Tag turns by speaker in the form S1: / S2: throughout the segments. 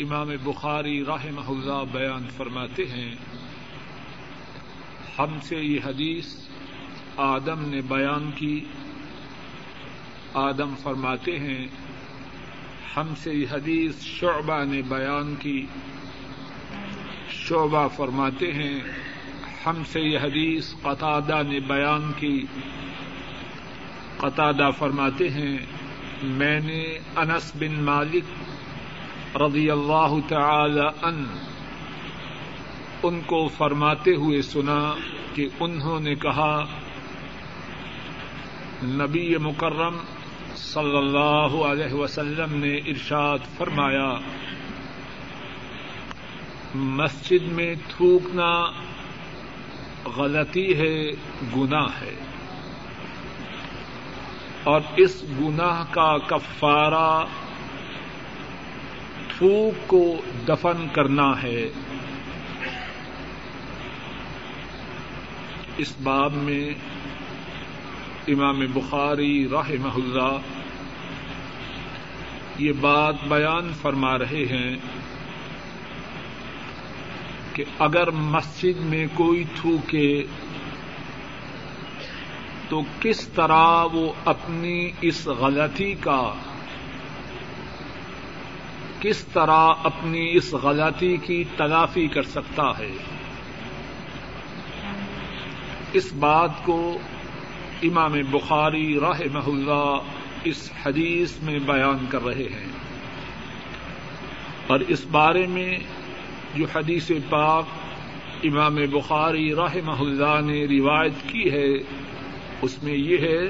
S1: امام بخاری راہ اللہ بیان فرماتے ہیں، ہم سے یہ حدیث آدم نے بیان کی۔ آدم فرماتے ہیں، ہم سے یہ حدیث شعبہ نے بیان کی۔ شعبہ فرماتے ہیں، ہم سے یہ حدیث قطادہ نے بیان کی۔ قطادہ فرماتے ہیں، میں نے انس بن مالک رضی اللہ تعالی ان ان کو فرماتے ہوئے سنا کہ انہوں نے کہا، نبی مکرم صلی اللہ علیہ وسلم نے ارشاد فرمایا، مسجد میں تھوکنا غلطی ہے، گناہ ہے۔ اور اس گناہ کا کفارہ تھوک کو دفن کرنا ہے۔ اس باب میں امام بخاری راہ اللہ یہ بات بیان فرما رہے ہیں کہ اگر مسجد میں کوئی تھوکے تو کس طرح وہ اپنی اس غلطی کا کس طرح اپنی اس غلطی کی تلافی کر سکتا ہے۔ اس بات کو امام بخاری راہ اللہ اس حدیث میں بیان کر رہے ہیں۔ اور اس بارے میں جو حدیث پاک امام بخاری راہ اللہ نے روایت کی ہے، اس میں یہ ہے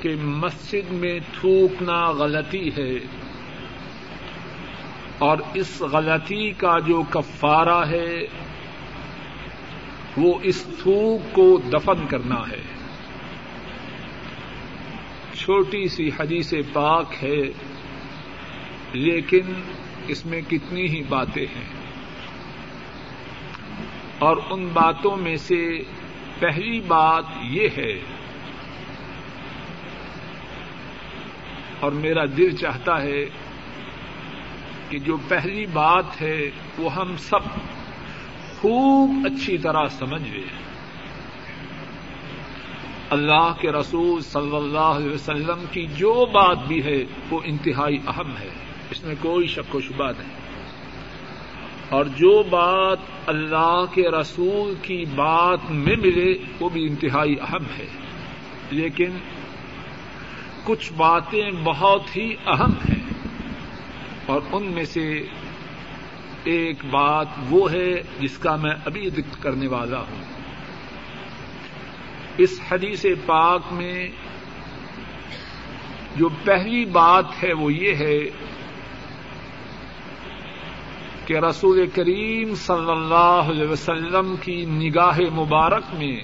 S1: کہ مسجد میں تھوکنا غلطی ہے۔ اور اس غلطی کا جو کفارہ ہے، وہ اس تھوک کو دفن کرنا ہے۔ چھوٹی سی حدیث پاک ہے، لیکن اس میں کتنی ہی باتیں ہیں۔ اور ان باتوں میں سے پہلی بات یہ ہے، اور میرا دل چاہتا ہے کہ جو پہلی بات ہے وہ ہم سب خوب اچھی طرح سمجھ گئے اللہ کے رسول صلی اللہ علیہ وسلم کی جو بات بھی ہے وہ انتہائی اہم ہے۔ اس میں کوئی شک و شبہ نہیں۔ اور جو بات اللہ کے رسول کی بات میں ملے وہ بھی انتہائی اہم ہے۔ لیکن کچھ باتیں بہت ہی اہم ہیں۔ اور ان میں سے ایک بات وہ ہے جس کا میں ابھی ذکر کرنے والا ہوں۔ اس حدیث پاک میں جو پہلی بات ہے وہ یہ ہے کہ رسول کریم صلی اللہ علیہ وسلم کی نگاہ مبارک میں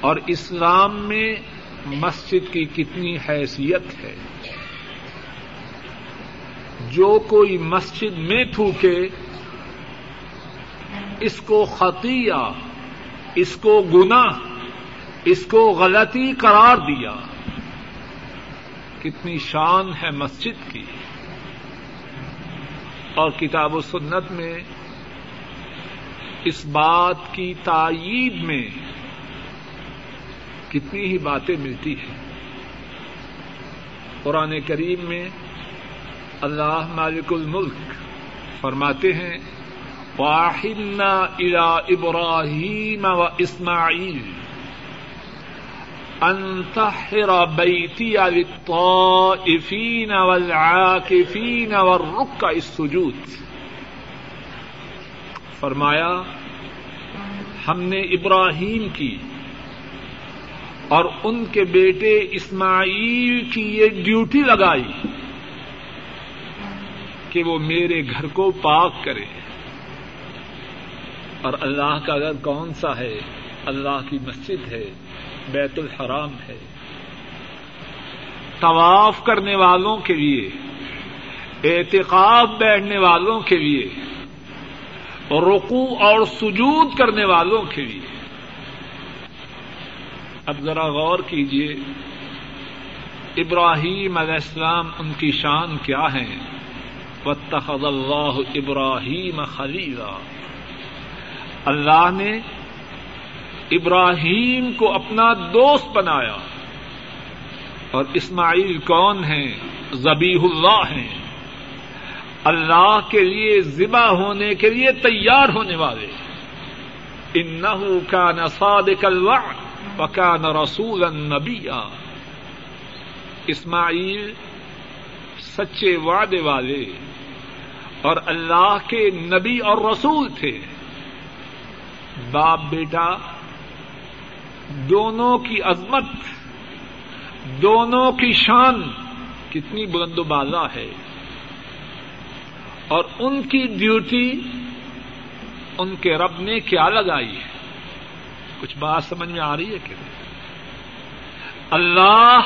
S1: اور اسلام میں مسجد کی کتنی حیثیت ہے۔ جو کوئی مسجد میں تھوکے، اس کو خطیہ، اس کو گناہ، اس کو غلطی قرار دیا۔ کتنی شان ہے مسجد کی۔ اور کتاب و سنت میں اس بات کی تائید میں کتنی ہی باتیں ملتی ہیں۔ قرآن کریم میں اللہ مالک الملک فرماتے ہیں واحد الا ابراہیم و اسماعیل انتحر بیتی للطائفین والعاکفین والرکع السجود فرمایا، ہم نے ابراہیم کی اور ان کے بیٹے اسماعیل کی یہ ڈیوٹی لگائی۔ کہ وہ میرے گھر کو پاک کرے۔ اور اللہ کا گھر کون سا ہے؟ اللہ کی مسجد ہے، بیت الحرام ہے۔ طواف کرنے والوں کے لیے اعتقاب بیٹھنے والوں کے لیے رقو اور سجود کرنے والوں کے لیے۔ اب ذرا غور کیجیے ابراہیم علیہ السلام ان کی شان کیا ہے واتخذ اللہ ابراہیم خلیلا اللہ نے ابراہیم کو اپنا دوست بنایا۔ اور اسماعیل کون ہیں؟ زبیح اللہ ہیں۔ اللہ کے لیے ذبح ہونے کے لیے تیار ہونے والے۔ انه كان صادق الوعد وكان رسولا نبيا اسماعیل سچے وعدے والے اور اللہ کے نبی اور رسول تھے۔ باپ بیٹا، دونوں کی عظمت، دونوں کی شان کتنی بلند و بالا ہے۔ اور ان کی ڈیوٹی ان کے رب نے کیا لگائی ہے۔ کچھ بات سمجھ میں آ رہی ہے کہ اللہ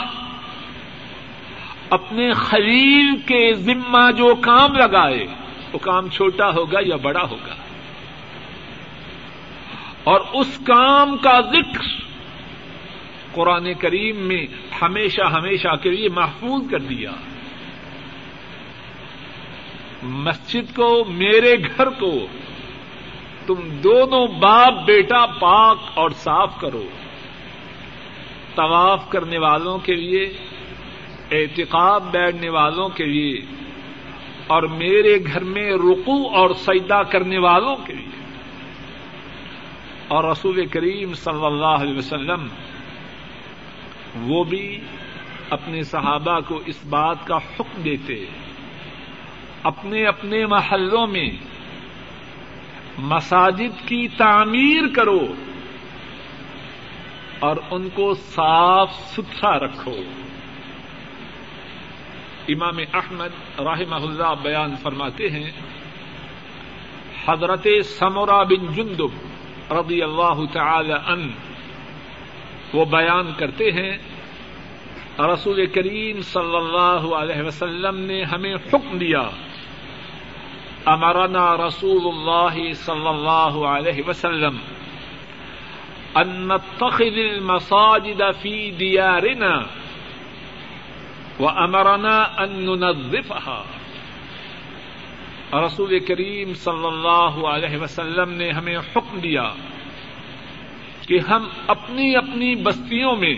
S1: اپنے خلیل کے ذمہ جو کام لگائے، وہ کام چھوٹا ہوگا یا بڑا ہوگا؟ اور اس کام کا ذکر قرآن کریم میں ہمیشہ ہمیشہ کے لیے محفوظ کر دیا۔ مسجد کو، میرے گھر کو، تم دونوں باپ بیٹا پاک اور صاف کرو۔ طواف کرنے والوں کے لیے احتقاب بیٹھنے والوں کے لیے اور میرے گھر میں رکو اور سجدہ کرنے والوں کے لیے۔ اور رسول کریم صلی اللہ علیہ وسلم وہ بھی اپنے صحابہ کو اس بات کا حکم دیتے۔ اپنے اپنے محلوں میں مساجد کی تعمیر کرو اور ان کو صاف ستھرا رکھو۔ امام احمد رحمہ اللہ بیان فرماتے ہیں، حضرت سمورا بن جندب رضی اللہ تعالی ان وہ بیان کرتے ہیں، رسول کریم صلی اللہ علیہ وسلم نے ہمیں حکم دیا، امرنا رسول اللہ صلی اللہ علیہ وسلم، ان نتخذ المساجد في ديارنا وامرنا ان رسول کریم صلی اللہ علیہ وسلم نے ہمیں حکم دیا کہ ہم اپنی اپنی بستیوں میں،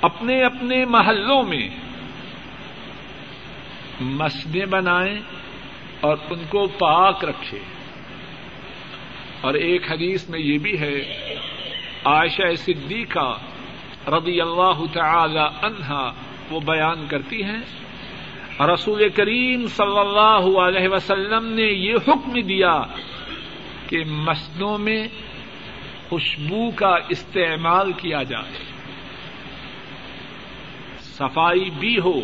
S1: اپنے اپنے محلوں میں مسجدیں بنائیں اور ان کو پاک رکھے اور ایک حدیث میں یہ بھی ہے، عائشہ صدیقہ رضی اللہ تعالی عنہا وہ بیان کرتی ہیں۔ رسول کریم صلی اللہ علیہ وسلم نے یہ حکم دیا کہ مسجدوں میں خوشبو کا استعمال کیا جائے۔ صفائی بھی ہو،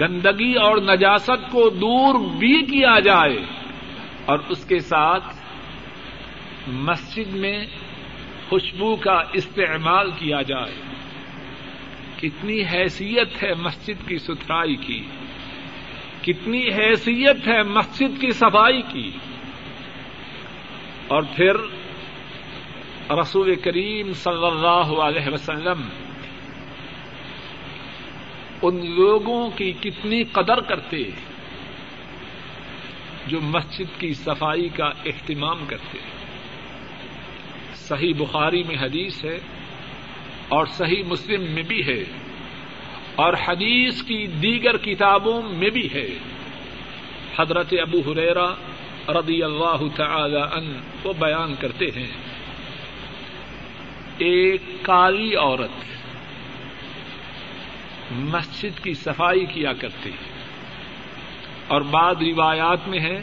S1: گندگی اور نجاست کو دور بھی کیا جائے اور اس کے ساتھ مسجد میں خوشبو کا استعمال کیا جائے۔ کتنی حیثیت ہے مسجد کی ستھرائی کی، کتنی حیثیت ہے مسجد کی صفائی کی۔ اور پھر رسول کریم صلی اللہ علیہ وسلم ان لوگوں کی کتنی قدر کرتے، جو مسجد کی صفائی کا اہتمام کرتے۔ صحیح بخاری میں حدیث ہے اور صحیح مسلم میں بھی ہے اور حدیث کی دیگر کتابوں میں بھی ہے۔ حضرت ابو حریرا رضی اللہ تعالی ان وہ بیان کرتے ہیں۔ ایک کالی عورت مسجد کی صفائی کیا کرتی اور بعض روایات میں ہے،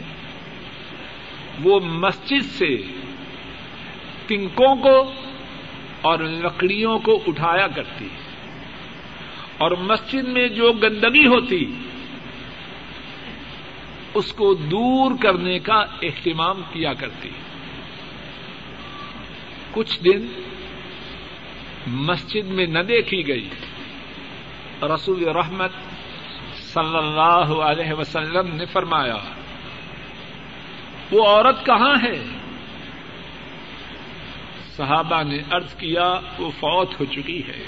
S1: وہ مسجد سے کنکوں کو اور لکڑیوں کو اٹھایا کرتی اور مسجد میں جو گندگی ہوتی اس کو دور کرنے کا اہتمام کیا کرتی کچھ دن مسجد میں نہ دیکھی گئی رسول رحمت صلی اللہ علیہ وسلم نے فرمایا وہ عورت کہاں ہے صحابہ نے ارض کیا، وہ فوت ہو چکی ہے۔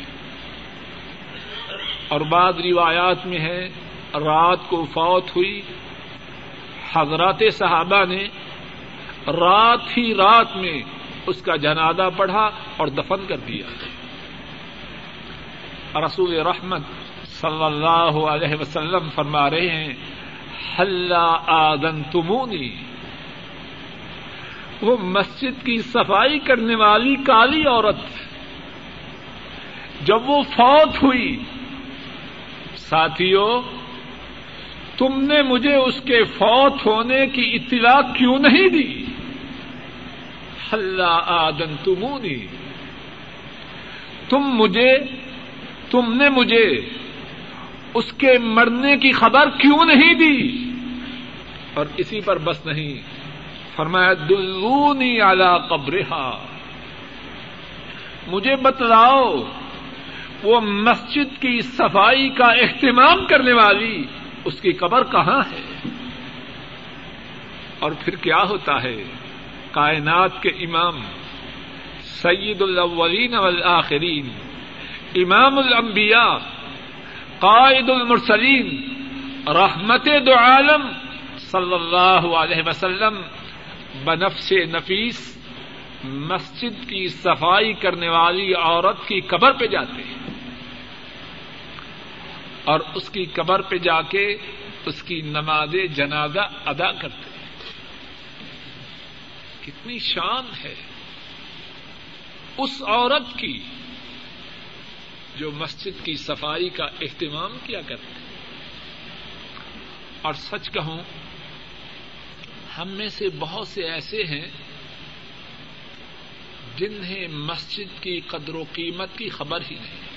S1: اور بعض روایات میں ہے، رات کو فوت ہوئی۔ حضرات صحابہ نے رات ہی رات میں اس کا جنازہ پڑھا اور دفن کر دیا۔ رسول رحمت صلی اللہ علیہ وسلم فرما رہے ہیں ہل آدن تمونی وہ مسجد کی صفائی کرنے والی کالی عورت جب وہ فوت ہوئی ساتھیوں تم نے مجھے اس کے فوت ہونے کی اطلاع کیوں نہیں دی؟ اللہ آدن تمونی تم مجھے، تم نے مجھے اس کے مرنے کی خبر کیوں نہیں دی؟ اور اسی پر بس نہیں۔ فرمایا، دلونی اعلی قبرہا۔ مجھے بتلاؤ، وہ مسجد کی صفائی کا اہتمام کرنے والی، اس کی قبر کہاں ہے؟ اور پھر کیا ہوتا ہے؟ کائنات کے امام، سید الاولین والآخرین، امام الانبیاء، قائد المرسلین، رحمت دو عالم، صلی اللہ علیہ وسلم بنفس نفیس مسجد کی صفائی کرنے والی عورت کی قبر پہ جاتے ہیں۔ اور اس کی قبر پہ جا کے اس کی نماز جنازہ ادا کرتے ہیں۔ کتنی شان ہے۔ اس عورت کی جو مسجد کی صفائی کا اہتمام کیا کرتے ہیں۔ اور سچ کہوں ہم میں سے بہت سے ایسے ہیں جنہیں مسجد کی قدر و قیمت کی خبر ہی نہیں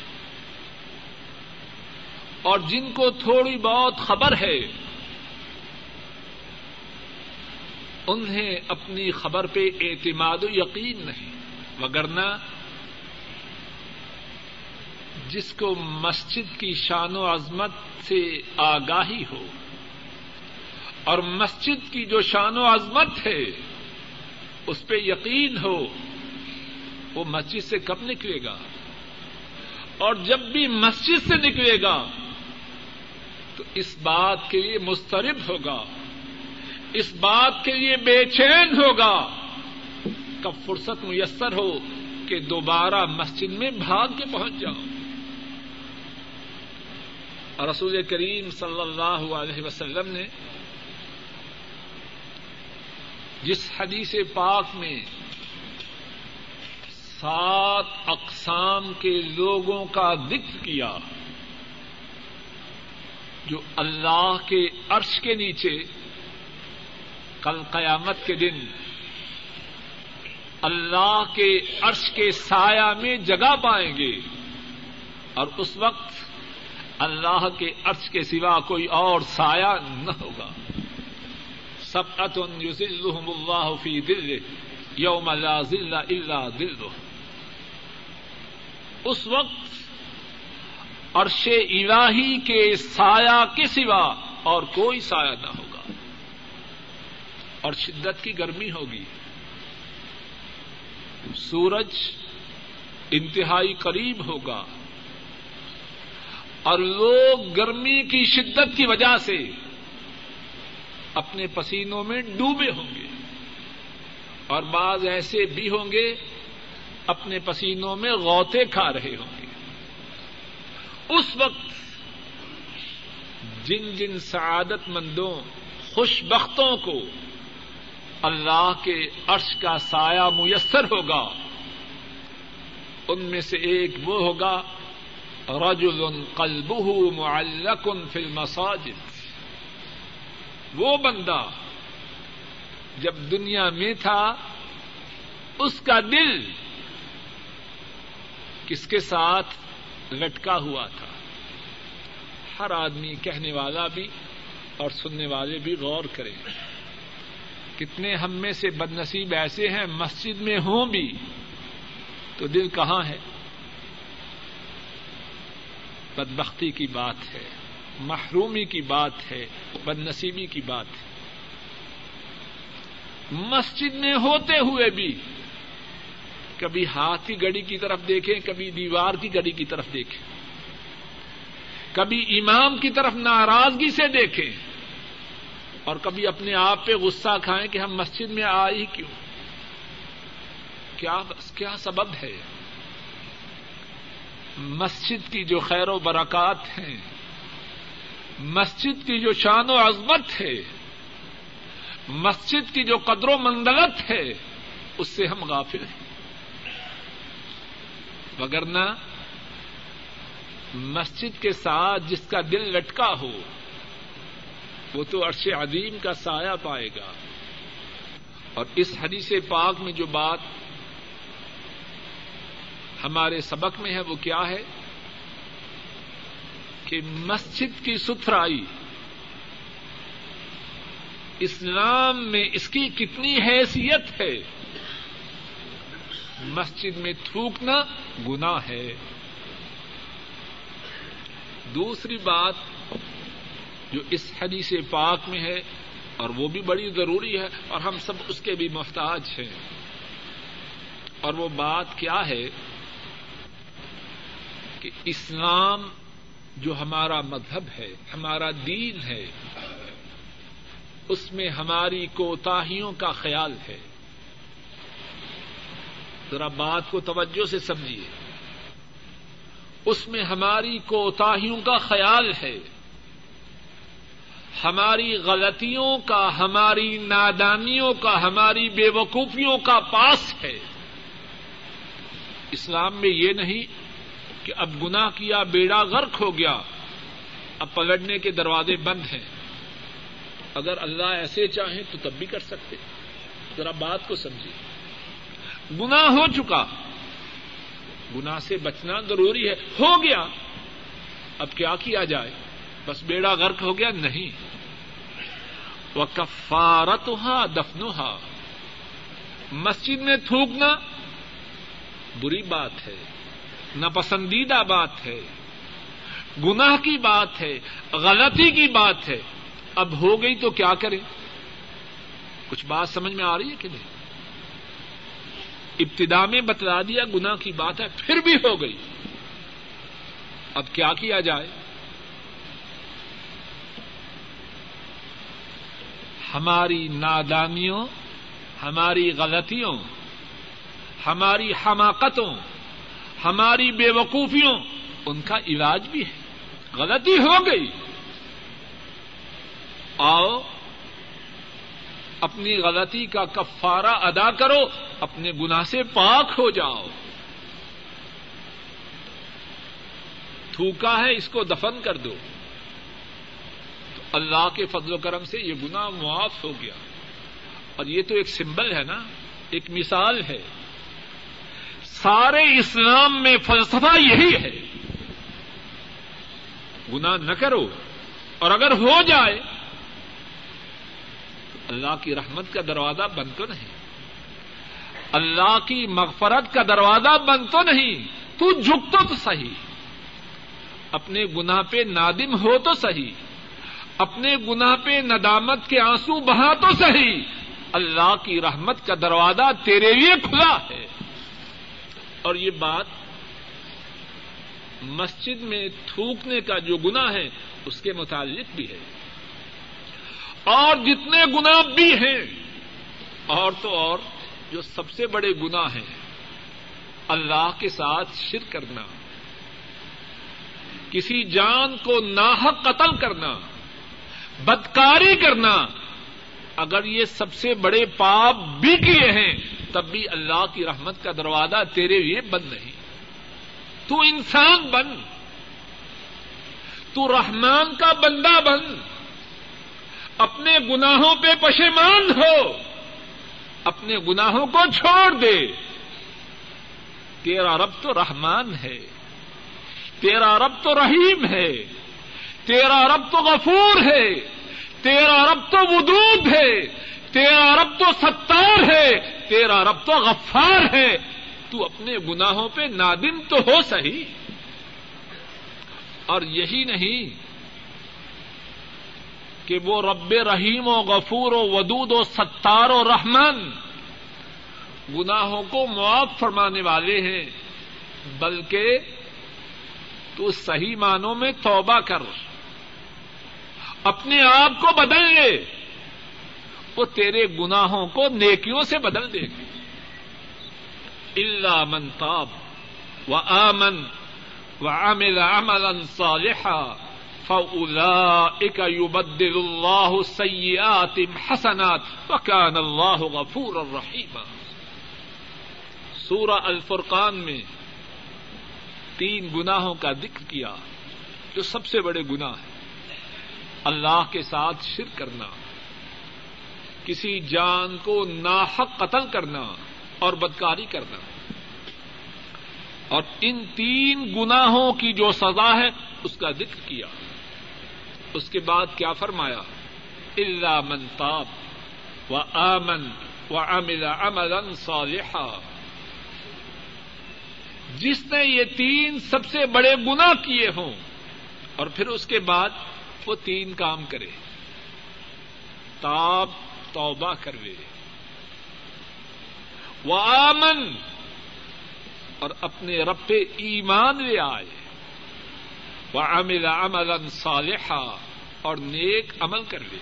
S1: اور جن کو تھوڑی بہت خبر ہے، انہیں اپنی خبر پہ اعتماد و یقین نہیں، وگرنہ جس کو مسجد کی شان و عظمت سے آگاہی ہو۔ اور مسجد کی جو شان و عظمت ہے، اس پہ یقین ہو، وہ مسجد سے کب نکلے گا؟ اور جب بھی مسجد سے نکلے گا، تو اس بات کے لیے مسترب ہوگا، اس بات کے لیے بے چین ہوگا کب فرصت میسر ہو کہ دوبارہ مسجد میں بھاگ کے پہنچ جاؤ۔ رسول کریم صلی اللہ علیہ وسلم نے جس حدیث پاک میں سات اقسام کے لوگوں کا ذکر کیا، جو اللہ کے عرش کے نیچے کل قیامت کے دن اللہ کے عرش کے سایہ میں جگہ پائیں گے اور اس وقت اللہ کے عرش کے سوا کوئی اور سایہ نہ ہوگا۔ سب اتن اللہ فی دل یوم لا ذل الا دل اس وقت عرش الہی کے سایہ کے سوا اور کوئی سایہ نہ ہوگا۔ اور شدت کی گرمی ہوگی۔ سورج انتہائی قریب ہوگا۔ اور لوگ گرمی کی شدت کی وجہ سے اپنے پسینوں میں ڈوبے ہوں گے اور بعض ایسے بھی ہوں گے اپنے پسینوں میں غوطے کھا رہے ہوں گے۔ اس وقت جن جن سعادت مندوں خوش بختوں کو اللہ کے عرش کا سایہ میسر ہوگا، ان میں سے ایک وہ ہوگا، رجل قلبه معلق فی المساجد۔ وہ بندہ جب دنیا میں تھا، اس کا دل کس کے ساتھ لٹکا ہوا تھا؟ ہر آدمی کہنے والا بھی اور سننے والے بھی غور کریں۔ کتنے ہم میں سے بد نصیب ایسے ہیں، مسجد میں ہوں بھی تو دل کہاں ہے؟ بدبختی کی بات ہے۔ محرومی کی بات ہے بد نصیبی کی بات ہے۔ مسجد میں ہوتے ہوئے بھی کبھی ہاتھ کی گڑی کی طرف دیکھیں، کبھی دیوار کی گڑی کی طرف دیکھیں۔ کبھی امام کی طرف ناراضگی سے دیکھیں۔ اور کبھی اپنے آپ پہ غصہ کھائیں کہ ہم مسجد میں آئے ہی کیوں؟ کیا کیا سبب ہے؟ مسجد کی جو خیر و برکات ہیں مسجد کی جو شان و عظمت ہے، مسجد کی جو قدر و مندلت ہے، اس سے ہم غافل ہیں۔ وگرنہ مسجد کے ساتھ جس کا دل لٹکا ہو، وہ تو عرش عظیم کا سایہ پائے گا۔ اور اس حدیث پاک میں جو بات ہمارے سبق میں ہے، وہ کیا ہے؟ کہ مسجد کی ستھرائی اسلام میں اس کی کتنی حیثیت ہے؟ مسجد میں تھوکنا گنا ہے۔ دوسری بات جو اس حدیث پاک میں ہے اور وہ بھی بڑی ضروری ہے اور ہم سب اس کے بھی محتاج ہیں۔ اور وہ بات کیا ہے کہ اسلام جو ہمارا مذہب ہے، ہمارا دین ہے، اس میں ہماری کوتاہیوں کا خیال ہے۔ ذرا بات کو توجہ سے سمجھیے۔ اس میں ہماری کوتاہیوں کا خیال ہے۔ ہماری غلطیوں کا، ہماری نادانیوں کا، ہماری بے وقوفیوں کا پاس ہے۔ اسلام میں یہ نہیں کہ اب گنا کیا، بیڑا غرق ہو گیا۔ اب پلٹنے کے دروازے بند ہیں۔ اگر اللہ ایسے چاہیں تو تب بھی کر سکتے۔ ذرا بات کو سمجھیے۔ گنا ہو چکا۔ گنا سے بچنا ضروری ہے۔ ہو گیا۔ اب کیا کیا جائے؟ بس بیڑا غرق ہو گیا، نہیں۔ وہ کفارت ہا مسجد میں تھوکنا، بری بات ہے۔ ناپسندیدہ بات ہے، گناہ کی بات ہے، غلطی کی بات ہے۔ اب ہو گئی تو کیا کریں؟ کچھ بات سمجھ میں آ رہی ہے کہ نہیں؟ ابتدا میں بتلا دیا گنا کی بات ہے، پھر بھی ہو گئی۔ اب کیا کیا جائے؟ ہماری نادانیوں ہماری غلطیوں، ہماری حماقتوں ہماری بے وقوفیوں، ان کا علاج بھی ہے۔ غلطی ہو گئی۔ آؤ، اپنی غلطی کا کفارہ ادا کرو، اپنے گنا سے پاک ہو جاؤ۔ تھوکا ہے، اس کو دفن کر دو۔ تو اللہ کے فضل و کرم سے یہ گنا معاف ہو گیا۔ اور یہ تو ایک سمبل ہے نا، ایک مثال ہے۔ سارے اسلام میں فلسفہ یہی ہے۔ گنا نہ کرو۔ اور اگر ہو جائے تو اللہ کی رحمت کا دروازہ بند تو نہیں۔ اللہ کی مغفرت کا دروازہ بند تو نہیں۔ تو جھک تو صحیح۔ اپنے گنا پہ نادم ہو تو صحیح۔ اپنے گنا پہ ندامت کے آنسو بہا تو صحیح۔ اللہ کی رحمت کا دروازہ تیرے لیے کھلا ہے۔ اور یہ بات مسجد میں تھوکنے کا جو گنا ہے، اس کے متعلق بھی ہے۔ اور جتنے گنا بھی ہیں، اور تو اور جو سب سے بڑے گنا ہیں، اللہ کے ساتھ شر کرنا، کسی جان کو ناحق قتل کرنا، بدکاری کرنا اگر یہ سب سے بڑے پاپ بھی کیے ہیں، تب بھی اللہ کی رحمت کا دروازہ تیرے لیے بند نہیں۔ تو انسان بن۔ تو رحمان کا بندہ بن۔ اپنے گناہوں پہ پشیمان ہو۔ اپنے گناہوں کو چھوڑ دے۔ تیرا رب تو رحمان ہے۔ تیرا رب تو رحیم ہے۔ تیرا رب تو غفور ہے۔ تیرا رب تو ودود ہے، تیرا رب تو ستار ہے، تیرا رب تو غفار ہے۔ تو اپنے گناہوں پہ نادم تو ہو سہی اور یہی نہیں کہ وہ رب رحیم و غفور و ودود و ستار و رحمان گناہوں کو معاف فرمانے والے ہیں، بلکہ تو صحیح معنوں میں توبہ کر۔ اپنے آپ کو بدل لے وہ تیرے گناہوں کو نیکیوں سے بدل دے۔ گی اللہ منتاب و آمن و عامل عملا صالحا فأولئك يبدل الله سيئات حسنات وكان الله غفورا رحيما سورہ الفرقان میں تین گناہوں کا ذکر کیا، جو سب سے بڑے گناہ ہیں۔ اللہ کے ساتھ شرک کرنا، کسی جان کو ناحق قتل کرنا اور بدکاری کرنا۔ اور ان تین گناہوں کی جو سزا ہے، اس کا ذکر کیا۔ اس کے بعد کیا فرمایا؟ اللہ منتاب و آمن و امل امن صالحا۔ جس نے یہ تین سب سے بڑے گنا کیے ہوں، اور پھر اس کے بعد وہ تین کام کرے۔ تاب، توبہ کروے۔ وہ آمن اور اپنے رب پہ ایمان لے آئے۔ وہ امل امل صالحا اور نیک عمل کر لے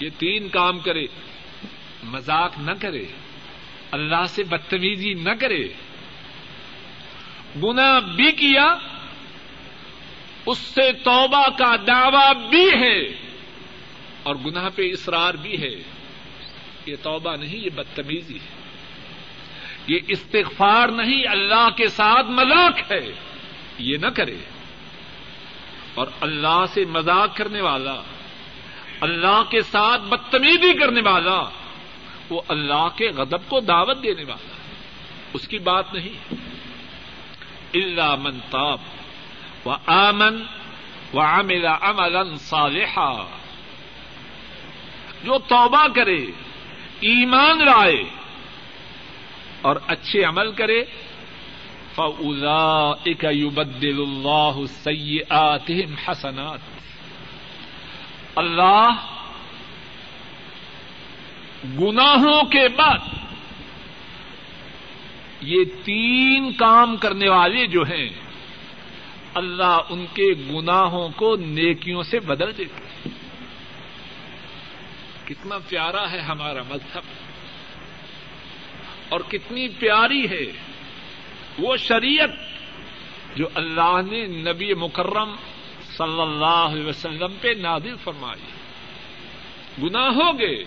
S1: یہ تین کام کرے۔ مذاق نہ کرے۔ اللہ سے بدتمیزی نہ کرے۔ گنا بھی کیا۔ اس سے توبہ کا دعوی بھی ہے اور گناہ پہ اصرار بھی ہے۔ یہ توبہ نہیں، یہ بدتمیزی ہے۔ یہ استغفار نہیں، اللہ کے ساتھ مذاق ہے۔ یہ نہ کرے۔ اور اللہ سے مذاق کرنے والا، اللہ کے ساتھ بدتمیزی کرنے والا، وہ اللہ کے غدب کو دعوت دینے والا۔ اس کی بات نہیں۔ اللہ منتاب و آمن و عمل عملا صالحا۔ جو توبہ کرے، ایمان لائے اور اچھے عمل کرے فَأُولَئِكَ يُبَدِّلُ اللَّهُ سَيِّئَاتِهِمْ حَسَنَاتٍ۔ اللہ گناہوں کے بعد یہ تین کام کرنے والے جو ہیں اللہ ان کے گناہوں کو نیکیوں سے بدل دیتے کتنا پیارا ہے ہمارا مذہب۔ اور کتنی پیاری ہے وہ شریعت جو اللہ نے نبی مکرم صلی اللہ علیہ وسلم پہ نادل فرمائی۔ گناہ ہو گئے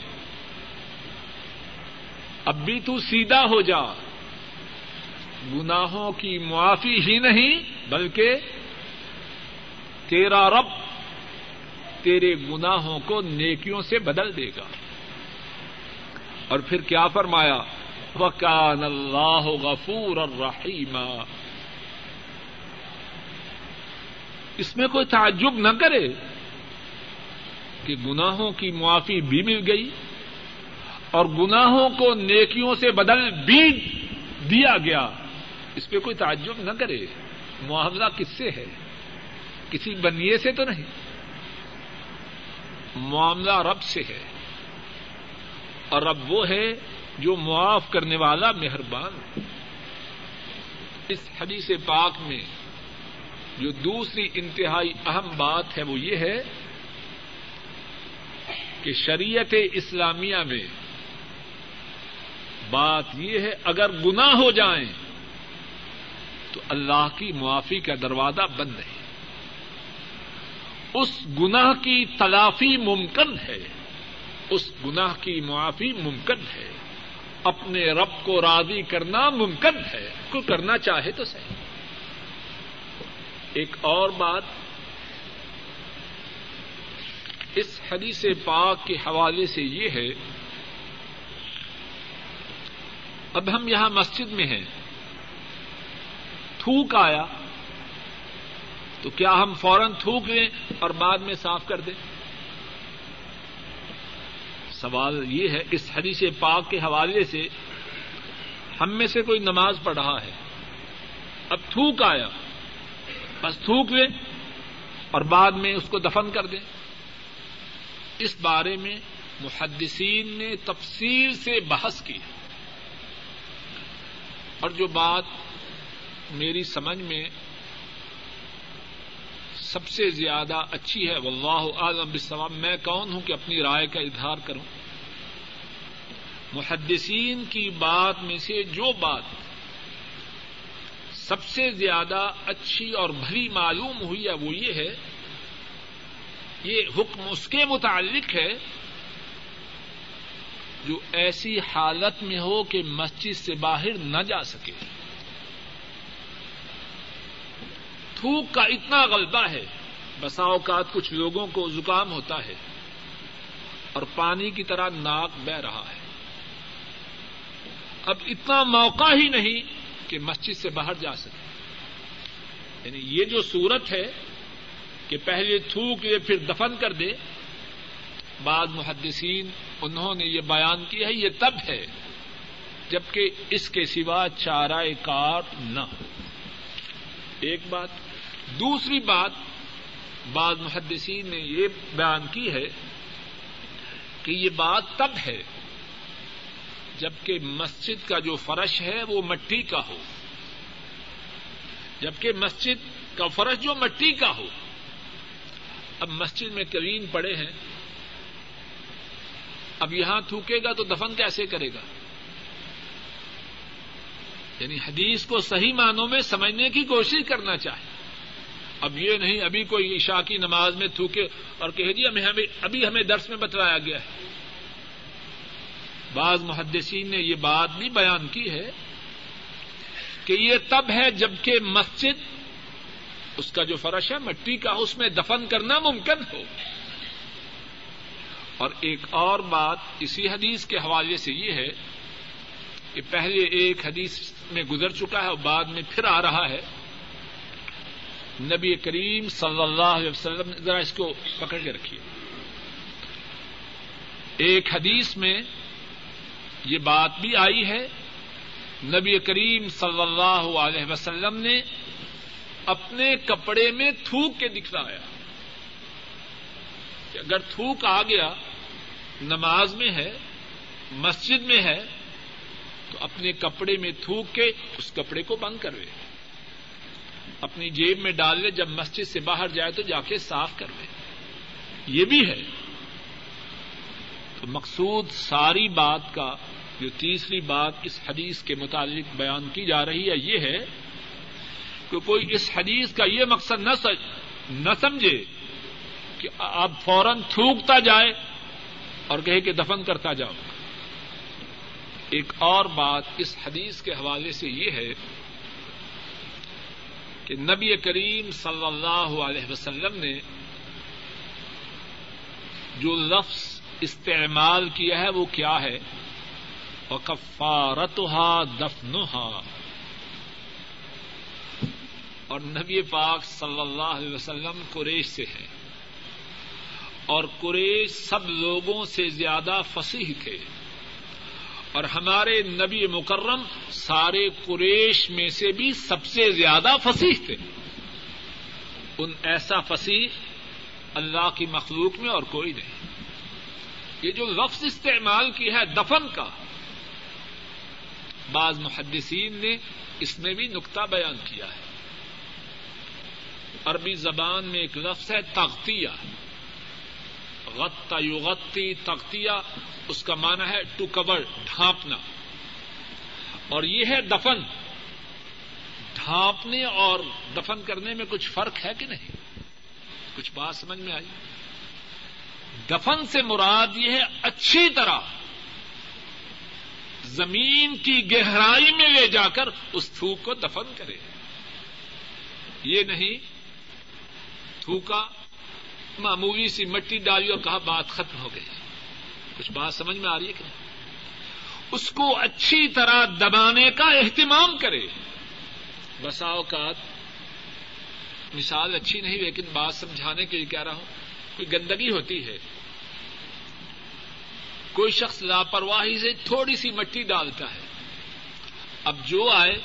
S1: اب بھی تو سیدھا ہو جا۔ گناہوں کی معافی ہی نہیں، بلکہ تیرا رب تیرے گناہوں کو نیکیوں سے بدل دے گا۔ اور پھر کیا فرمایا؟ وکان اللہ غفور الرحیم اس میں کوئی تعجب نہ کرے کہ گناہوں کی معافی بھی مل گئی اور گناہوں کو نیکیوں سے بدل بھی دیا گیا۔ اس پہ کوئی تعجب نہ کرے۔ معاوضہ کس سے ہے؟ کسی بنیے سے تو نہیں۔ معاملہ رب سے ہے۔ اور رب وہ ہے جو معاف کرنے والا مہربان۔ اس حدیث پاک میں جو دوسری انتہائی اہم بات ہے وہ یہ ہے کہ شریعت اسلامیہ میں بات یہ ہے، اگر گناہ ہو جائیں تو اللہ کی معافی کا دروازہ بند ہے اس گناہ کی تلافی ممکن ہے۔ اس گناہ کی معافی ممکن ہے۔ اپنے رب کو راضی کرنا ممکن ہے۔ کوئی کرنا چاہے تو صحیح۔ ایک اور بات۔ اس حدیث پاک کے حوالے سے یہ ہے۔ اب ہم یہاں مسجد میں ہیں۔ تھوک آیا۔ تو کیا ہم فوراً تھوک لیں اور بعد میں صاف کر دیں؟ سوال یہ ہے، اس حدیث پاک کے حوالے سے ہم میں سے کوئی نماز پڑھ رہا ہے، اب تھوک آیا، بس تھوک لیں اور بعد میں اس کو دفن کر دیں۔ اس بارے میں محدثین نے تفصیل سے بحث کی۔ اور جو بات میری سمجھ میں سب سے زیادہ اچھی ہے، واللہ عالم بالصواب۔ میں کون ہوں کہ اپنی رائے کا اظہار کروں؟ محدثین کی بات میں سے جو بات سب سے زیادہ اچھی اور بھری معلوم ہوئی ہے، وہ یہ ہے، یہ حکم اس کے متعلق ہے جو ایسی حالت میں ہو کہ مسجد سے باہر نہ جا سکے۔ تھوک کا اتنا غلبہ ہے، بسا اوقات کچھ لوگوں کو زکام ہوتا ہے اور پانی کی طرح ناک بہ رہا ہے۔ اب اتنا موقع ہی نہیں کہ مسجد سے باہر جا سکے۔ یعنی یہ جو صورت ہے کہ پہلے تھوک لے پھر دفن کر دے بعض محدثین انہوں نے یہ بیان کیا ہے، یہ تب ہے جبکہ اس کے سوا چارہ کاٹ نہ ہو۔ ایک بات دوسری بات بعض محدثین نے یہ بیان کی ہے کہ یہ بات تب ہے جبکہ مسجد کا جو فرش ہے وہ مٹی کا ہو۔ جبکہ مسجد کا فرش جو مٹی کا ہو۔ اب مسجد میں کرین پڑے ہیں۔ اب یہاں تھوکے گا تو دفن کیسے کرے گا؟ یعنی حدیث کو صحیح معنوں میں سمجھنے کی کوشش کرنا چاہے۔ اب یہ نہیں، ابھی کوئی عشاء کی نماز میں تھوکے اور کہ جی ہمیں، ابھی ہمیں درس میں بتلایا گیا ہے۔ بعض محدثین نے یہ بات بھی بیان کی ہے کہ یہ تب ہے جبکہ مسجد، اس کا جو فرش ہے، مٹی کا، اس میں دفن کرنا ممکن ہو۔ اور ایک اور بات اسی حدیث کے حوالے سے یہ ہے کہ پہلے ایک حدیث میں گزر چکا ہے اور بعد میں پھر آ رہا ہے۔ نبی کریم صلی اللہ علیہ وسلم ذرا اس کو پکڑ کے رکھیے۔ ایک حدیث میں یہ بات بھی آئی ہے، نبی کریم صلی اللہ علیہ وسلم نے اپنے کپڑے میں تھوک کے دکھلایا۔ کہ اگر تھوک آ گیا، نماز میں ہے، مسجد میں ہے، تو اپنے کپڑے میں تھوک کے اس کپڑے کو بند کر لے اپنی جیب میں ڈال لے، جب مسجد سے باہر جائے تو جا کے صاف کر لے۔ یہ بھی ہے۔ تو مقصود ساری بات کا جو تیسری بات اس حدیث کے متعلق بیان کی جا رہی ہے، یہ ہے کہ کوئی اس حدیث کا یہ مقصد نہ سمجھے کہ آپ فوراً تھوکتا جائے اور کہے کہ دفن کرتا جاؤ ایک اور بات اس حدیث کے حوالے سے یہ ہے کہ نبی کریم صلی اللہ علیہ وسلم نے جو لفظ استعمال کیا ہے وہ کیا ہے؟ کفارتہ دفنہا اور نبی پاک صلی اللہ علیہ وسلم قریش سے ہے اور قریش سب لوگوں سے زیادہ فصیح تھے۔ اور ہمارے نبی مکرم سارے قریش میں سے بھی سب سے زیادہ فصیح تھے۔ ان ایسا فصیح اللہ کی مخلوق میں اور کوئی نہیں۔ یہ جو لفظ استعمال کی ہے دفن کا، بعض محدثین نے اس میں بھی نقطہ بیان کیا ہے۔ عربی زبان میں ایک لفظ ہے تختیا غت یوغتی تختیا اس کا معنی ہے ٹو کور ڈھانپنا۔ اور یہ ہے دفن۔ ڈھانپنے اور دفن کرنے میں کچھ فرق ہے کہ نہیں؟ کچھ بات سمجھ میں آئی؟ دفن سے مراد یہ ہے اچھی طرح زمین کی گہرائی میں لے جا کر اس تھوک کو دفن کرے۔ یہ نہیں، تھوکا معمولی سی مٹی ڈالی اور کہا بات ختم ہو گئی۔ کچھ بات سمجھ میں آ رہی ہے کہ اس کو اچھی طرح دبانے کا اہتمام کرے۔ بسا اوقات مثال اچھی نہیں، لیکن بات سمجھانے کے لیے کہہ رہا ہوں، کوئی گندگی ہوتی ہے۔ کوئی شخص لاپرواہی سے تھوڑی سی مٹی ڈالتا ہے۔ اب جو آئے،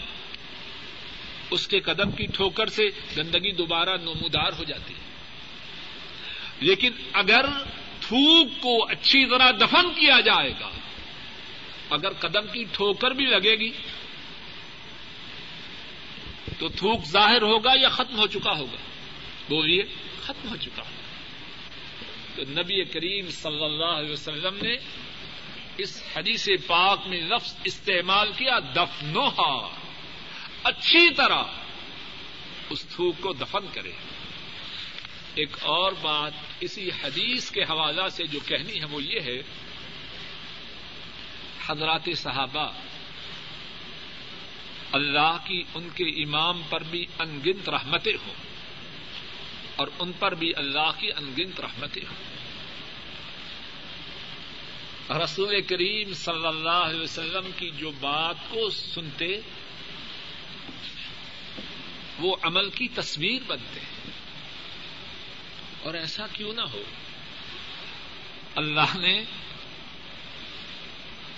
S1: اس کے قدم کی ٹھوکر سے گندگی دوبارہ نمودار ہو جاتی ہے۔ لیکن اگر تھوک کو اچھی طرح دفن کیا جائے گا، اگر قدم کی ٹھوکر بھی لگے گی، تو تھوک ظاہر ہوگا یا ختم ہو چکا ہوگا؟ بولیے، ختم ہو چکا ہوگا۔ تو نبی کریم صلی اللہ علیہ وسلم نے اس حدیث پاک میں لفظ استعمال کیا، دفنوہا، اچھی طرح اس تھوک کو دفن کرے۔ ایک اور بات اسی حدیث کے حوالہ سے جو کہنی ہے وہ یہ ہے، حضرات صحابہ، اللہ کی ان کے امام پر بھی انگنت رحمتیں ہوں اور ان پر بھی اللہ کی انگنت رحمتیں ہوں۔ رسول کریم صلی اللہ علیہ وسلم کی جو بات کو سنتے، وہ عمل کی تصویر بنتے۔ ہیں اور ایسا کیوں نہ ہو؟ اللہ نے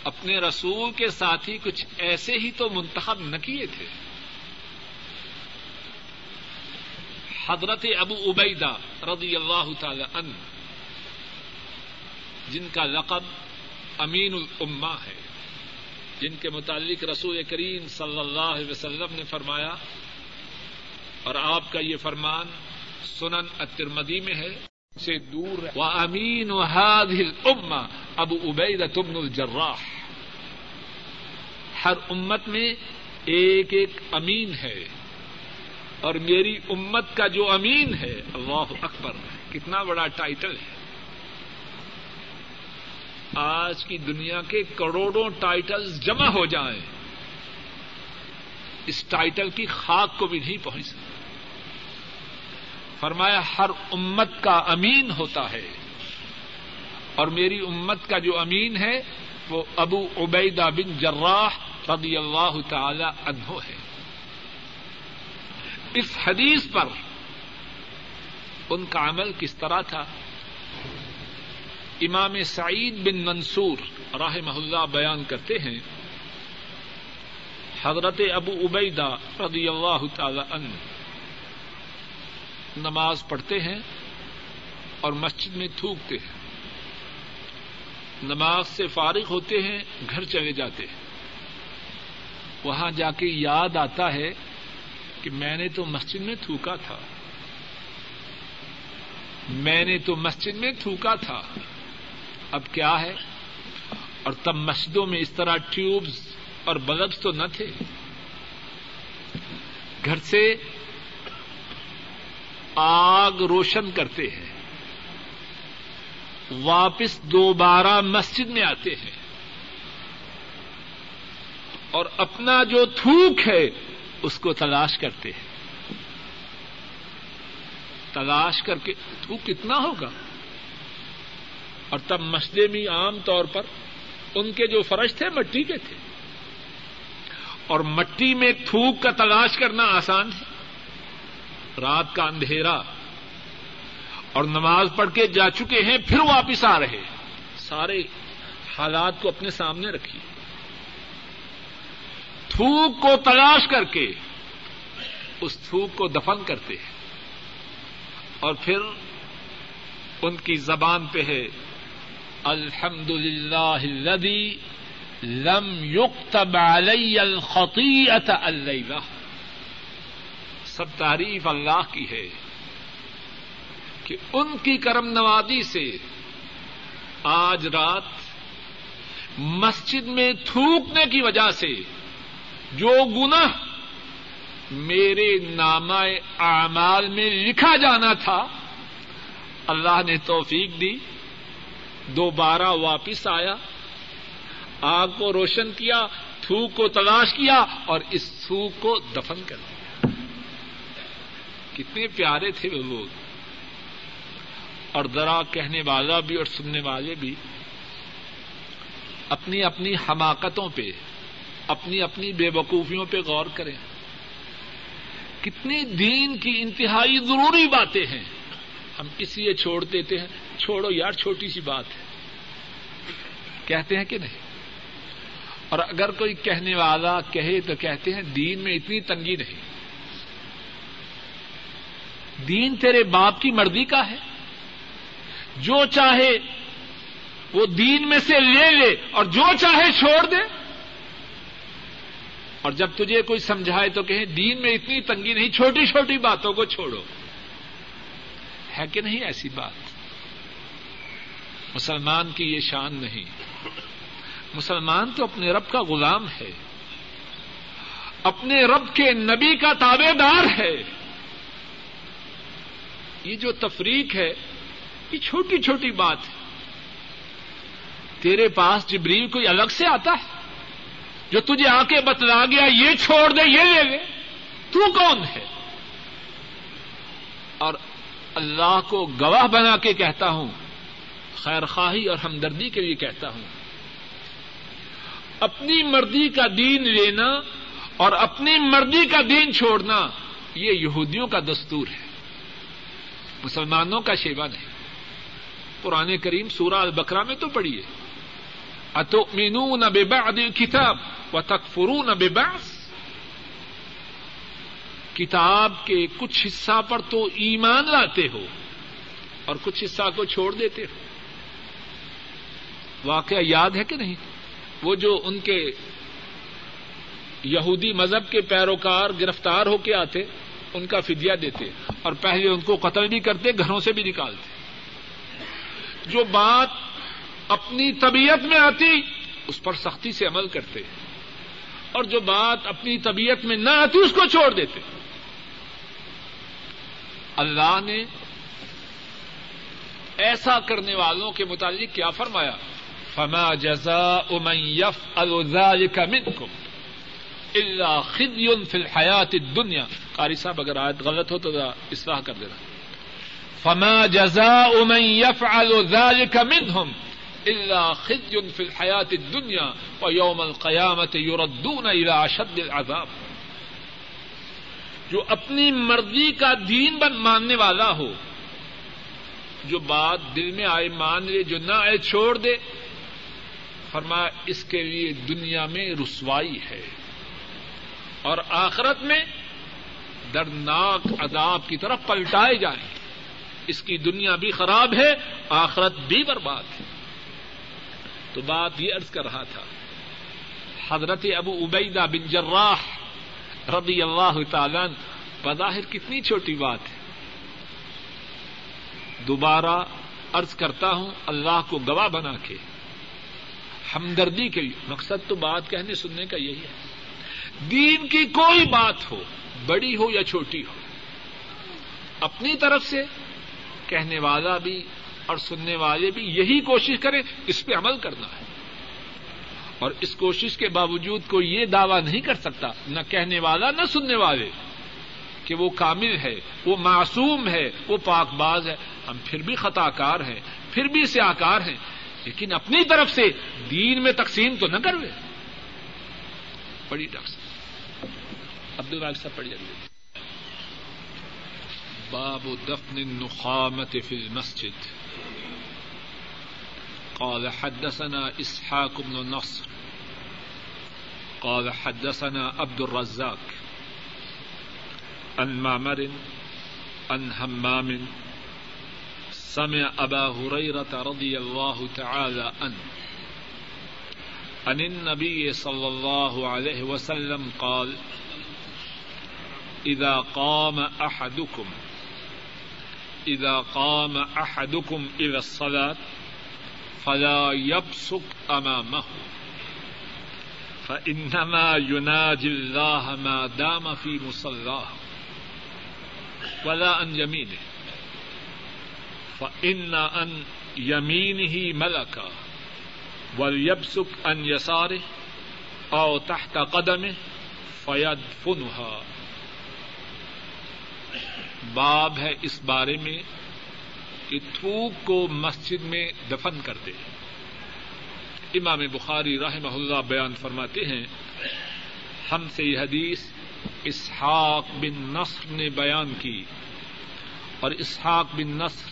S1: اپنے رسول کے ساتھ ہی کچھ ایسے ہی تو منتخب نہ کیے تھے۔ حضرت ابو عبیدہ رضی اللہ تعالی عنہ، جن کا لقب امین الما ہے، جن کے متعلق رسول کریم صلی اللہ علیہ وسلم نے فرمایا، اور آپ کا یہ فرمان سنن اترمدی میں ہے، سے دور و امین و حاد اما ابو ابید تبن الجراح۔ ہر امت میں ایک ایک امین ہے۔ اور میری امت کا جو امین ہے، اللہ اکبر، کتنا بڑا ٹائٹل ہے۔ آج کی دنیا کے کروڑوں ٹائٹل جمع ہو جائیں۔ اس ٹائٹل کی خاک کو بھی نہیں پہنچ سکتی فرمایا، ہر امت کا امین ہوتا ہے۔ اور میری امت کا جو امین ہے، وہ ابو عبیدہ بن جراح رضی اللہ تعالی عنہ ہے۔ اس حدیث پر ان کا عمل کس طرح تھا؟ امام سعید بن منصور راہ محلہ بیان کرتے ہیں، حضرت ابو عبیدہ رضی اللہ تعالی عنہ۔ نماز پڑھتے ہیں اور مسجد میں تھوکتے ہیں۔ نماز سے فارغ ہوتے ہیں، گھر چلے جاتے ہیں۔ وہاں جا کے یاد آتا ہے کہ میں نے تو مسجد میں تھوکا تھا۔ میں نے تو مسجد میں تھوکا تھا۔ اب کیا ہے؟ اور تب مسجدوں میں اس طرح ٹیوبز اور بلبس تو نہ تھے۔ گھر سے آگ روشن کرتے ہیں۔ واپس دوبارہ مسجد میں آتے ہیں۔ اور اپنا جو تھوک ہے، اس کو تلاش کرتے ہیں۔ تلاش کر کے تھوک کتنا ہوگا؟ اور تب مسجد بھی عام طور پر ان کے جو فرش تھے، مٹی کے تھے۔ اور مٹی میں تھوک کا تلاش کرنا آسان ہے۔ رات کا اندھیرا اور نماز پڑھ کے جا چکے ہیں، پھر واپس آ رہے سارے حالات کو اپنے سامنے رکھیے۔ تھوک کو تلاش کر کے اس تھوک کو دفن کرتے ہیں۔ اور پھر ان کی زبان پہ ہے الحمد للہ لم يكتب علی الخطیئت اللیلہ۔ سب تعریف اللہ کی ہے کہ ان کی کرم نوازی سے آج رات مسجد میں تھوکنے کی وجہ سے جو گنا میرے نام اعمال میں لکھا جانا تھا، اللہ نے توفیق دی، دوبارہ واپس آیا، آگ کو روشن کیا، تھوک کو تلاش کیا اور اس تھوک کو دفن کر دیا۔ کتنے پیارے تھے وہ لوگ۔ اور ذرا کہنے والا بھی اور سننے والے بھی اپنی اپنی حماقتوں پہ، اپنی اپنی بے وقوفیوں پہ غور کریں۔ کتنی دین کی انتہائی ضروری باتیں ہیں۔ ہم اس لیے چھوڑ دیتے ہیں۔ چھوڑو یار، چھوٹی سی بات ہے۔ کہتے ہیں کہ نہیں؟ اور اگر کوئی کہنے والا کہے تو کہتے ہیں دین میں اتنی تنگی نہیں۔ دین تیرے باپ کی مرضی کا ہے۔ جو چاہے وہ دین میں سے لے لے اور جو چاہے چھوڑ دے۔ اور جب تجھے کوئی سمجھائے تو کہیں دین میں اتنی تنگی نہیں، چھوٹی چھوٹی باتوں کو چھوڑو۔ ہے کہ نہیں ایسی بات؟ مسلمان کی یہ شان نہیں۔ مسلمان تو اپنے رب کا غلام ہے۔ اپنے رب کے نبی کا تابے دار ہے۔ یہ جو تفریق ہے، یہ چھوٹی چھوٹی بات ہے۔ تیرے پاس جبریل کوئی الگ سے آتا ہے؟ جو تجھے آ کے بتلا گیا، یہ چھوڑ دے، یہ لے لے۔ تو کون ہے؟ اور اللہ کو گواہ بنا کے کہتا ہوں، خیر خواہی اور ہمدردی کے لیے کہتا ہوں، اپنی مرضی کا دین لینا اور اپنی مرضی کا دین چھوڑنا، یہ یہودیوں کا دستور ہے۔ مسلمانوں کا شیوا نہیں۔ پرانے کریم سورہ البکرا میں تو پڑھیے اتو مینو نہ بے کتاب و تکفرو نہ بے کتاب کے کچھ حصہ پر تو ایمان لاتے ہو اور کچھ حصہ کو چھوڑ دیتے ہو۔ واقعہ یاد ہے کہ نہیں؟ وہ جو ان کے یہودی مذہب کے پیروکار گرفتار ہو کے آتے ان کا فدیہ دیتے اور پہلے ان کو قتل بھی کرتے، گھروں سے بھی نکالتے۔ جو بات اپنی طبیعت میں آتی، اس پر سختی سے عمل کرتے۔ اور جو بات اپنی طبیعت میں نہ آتی، اس کو چھوڑ دیتے۔ اللہ نے ایسا کرنے والوں کے متعلق کیا فرمایا؟ فما جزا امن یف الزال منکم اللہ خزی فی الحیات دنیا قاری صاحب، اگر آیت غلط ہو تو اصلاح کر دینا۔ فما جزا امن یف الزال منہم اللہ خزی فی الحیات دنیا و یوم القیامت یوردون الى اشد العذاب۔ جو اپنی مرضی کا دین بن ماننے والا ہو، جو بات دل میں آئے مان لے، جو نہ آئے چھوڑ دے فرما اس کے لیے دنیا میں رسوائی ہے۔ اور آخرت میں دردناک عذاب کی طرف پلٹائے جائیں۔ اس کی دنیا بھی خراب ہے، آخرت بھی برباد ہے۔ تو بات یہ عرض کر رہا تھا، حضرت ابو عبیدہ بن جراح رضی اللہ تعالی بظاہر کتنی چھوٹی بات ہے۔ دوبارہ ارض کرتا ہوں، اللہ کو گواہ بنا کے، ہمدردی کے مقصد تو بات کہنے سننے کا یہی ہے۔ دین کی کوئی بات ہو، بڑی ہو یا چھوٹی ہو، اپنی طرف سے کہنے والا بھی اور سننے والے بھی یہی کوشش کریں، اس پہ عمل کرنا ہے۔ اور اس کوشش کے باوجود کوئی یہ دعوی نہیں کر سکتا، نہ کہنے والا، نہ سننے والے، کہ وہ کامل ہے، وہ معصوم ہے، وہ پاک باز ہے۔ ہم پھر بھی خطا کار ہیں، پھر بھی سیاہ کار ہیں، لیکن اپنی طرف سے دین میں تقسیم تو نہ کروے۔ پڑی ڈاکٹر عبد الراج صاحب پڑھی جائیے۔ باب دفن النخامت فی المسجد۔ قال حدثنا إسحاق بن النصر قال حدثنا عبد الرزاق۔ عن معمر، عن همام سمع أبا هريرة رضي الله تعالى عنه۔ عن النبي صلى الله عليه وسلم قال إذا قام أحدكم إذا قام أحدكم إلى الصلاة فلا يبصق امامه، فانما يناجي الله ما دام في مصلاه ولا عن يمينه فان عن يمينه ملكا وليبصق عن يساره او تحت قدمه فيدفنها باب ہے اس بارے میں کہ تھوک کو مسجد میں دفن کر دے۔ امام بخاری رحمہ اللہ بیان فرماتے ہیں، ہم سے یہ حدیث اسحاق بن نصر نے بیان کی۔ اور اسحاق بن نصر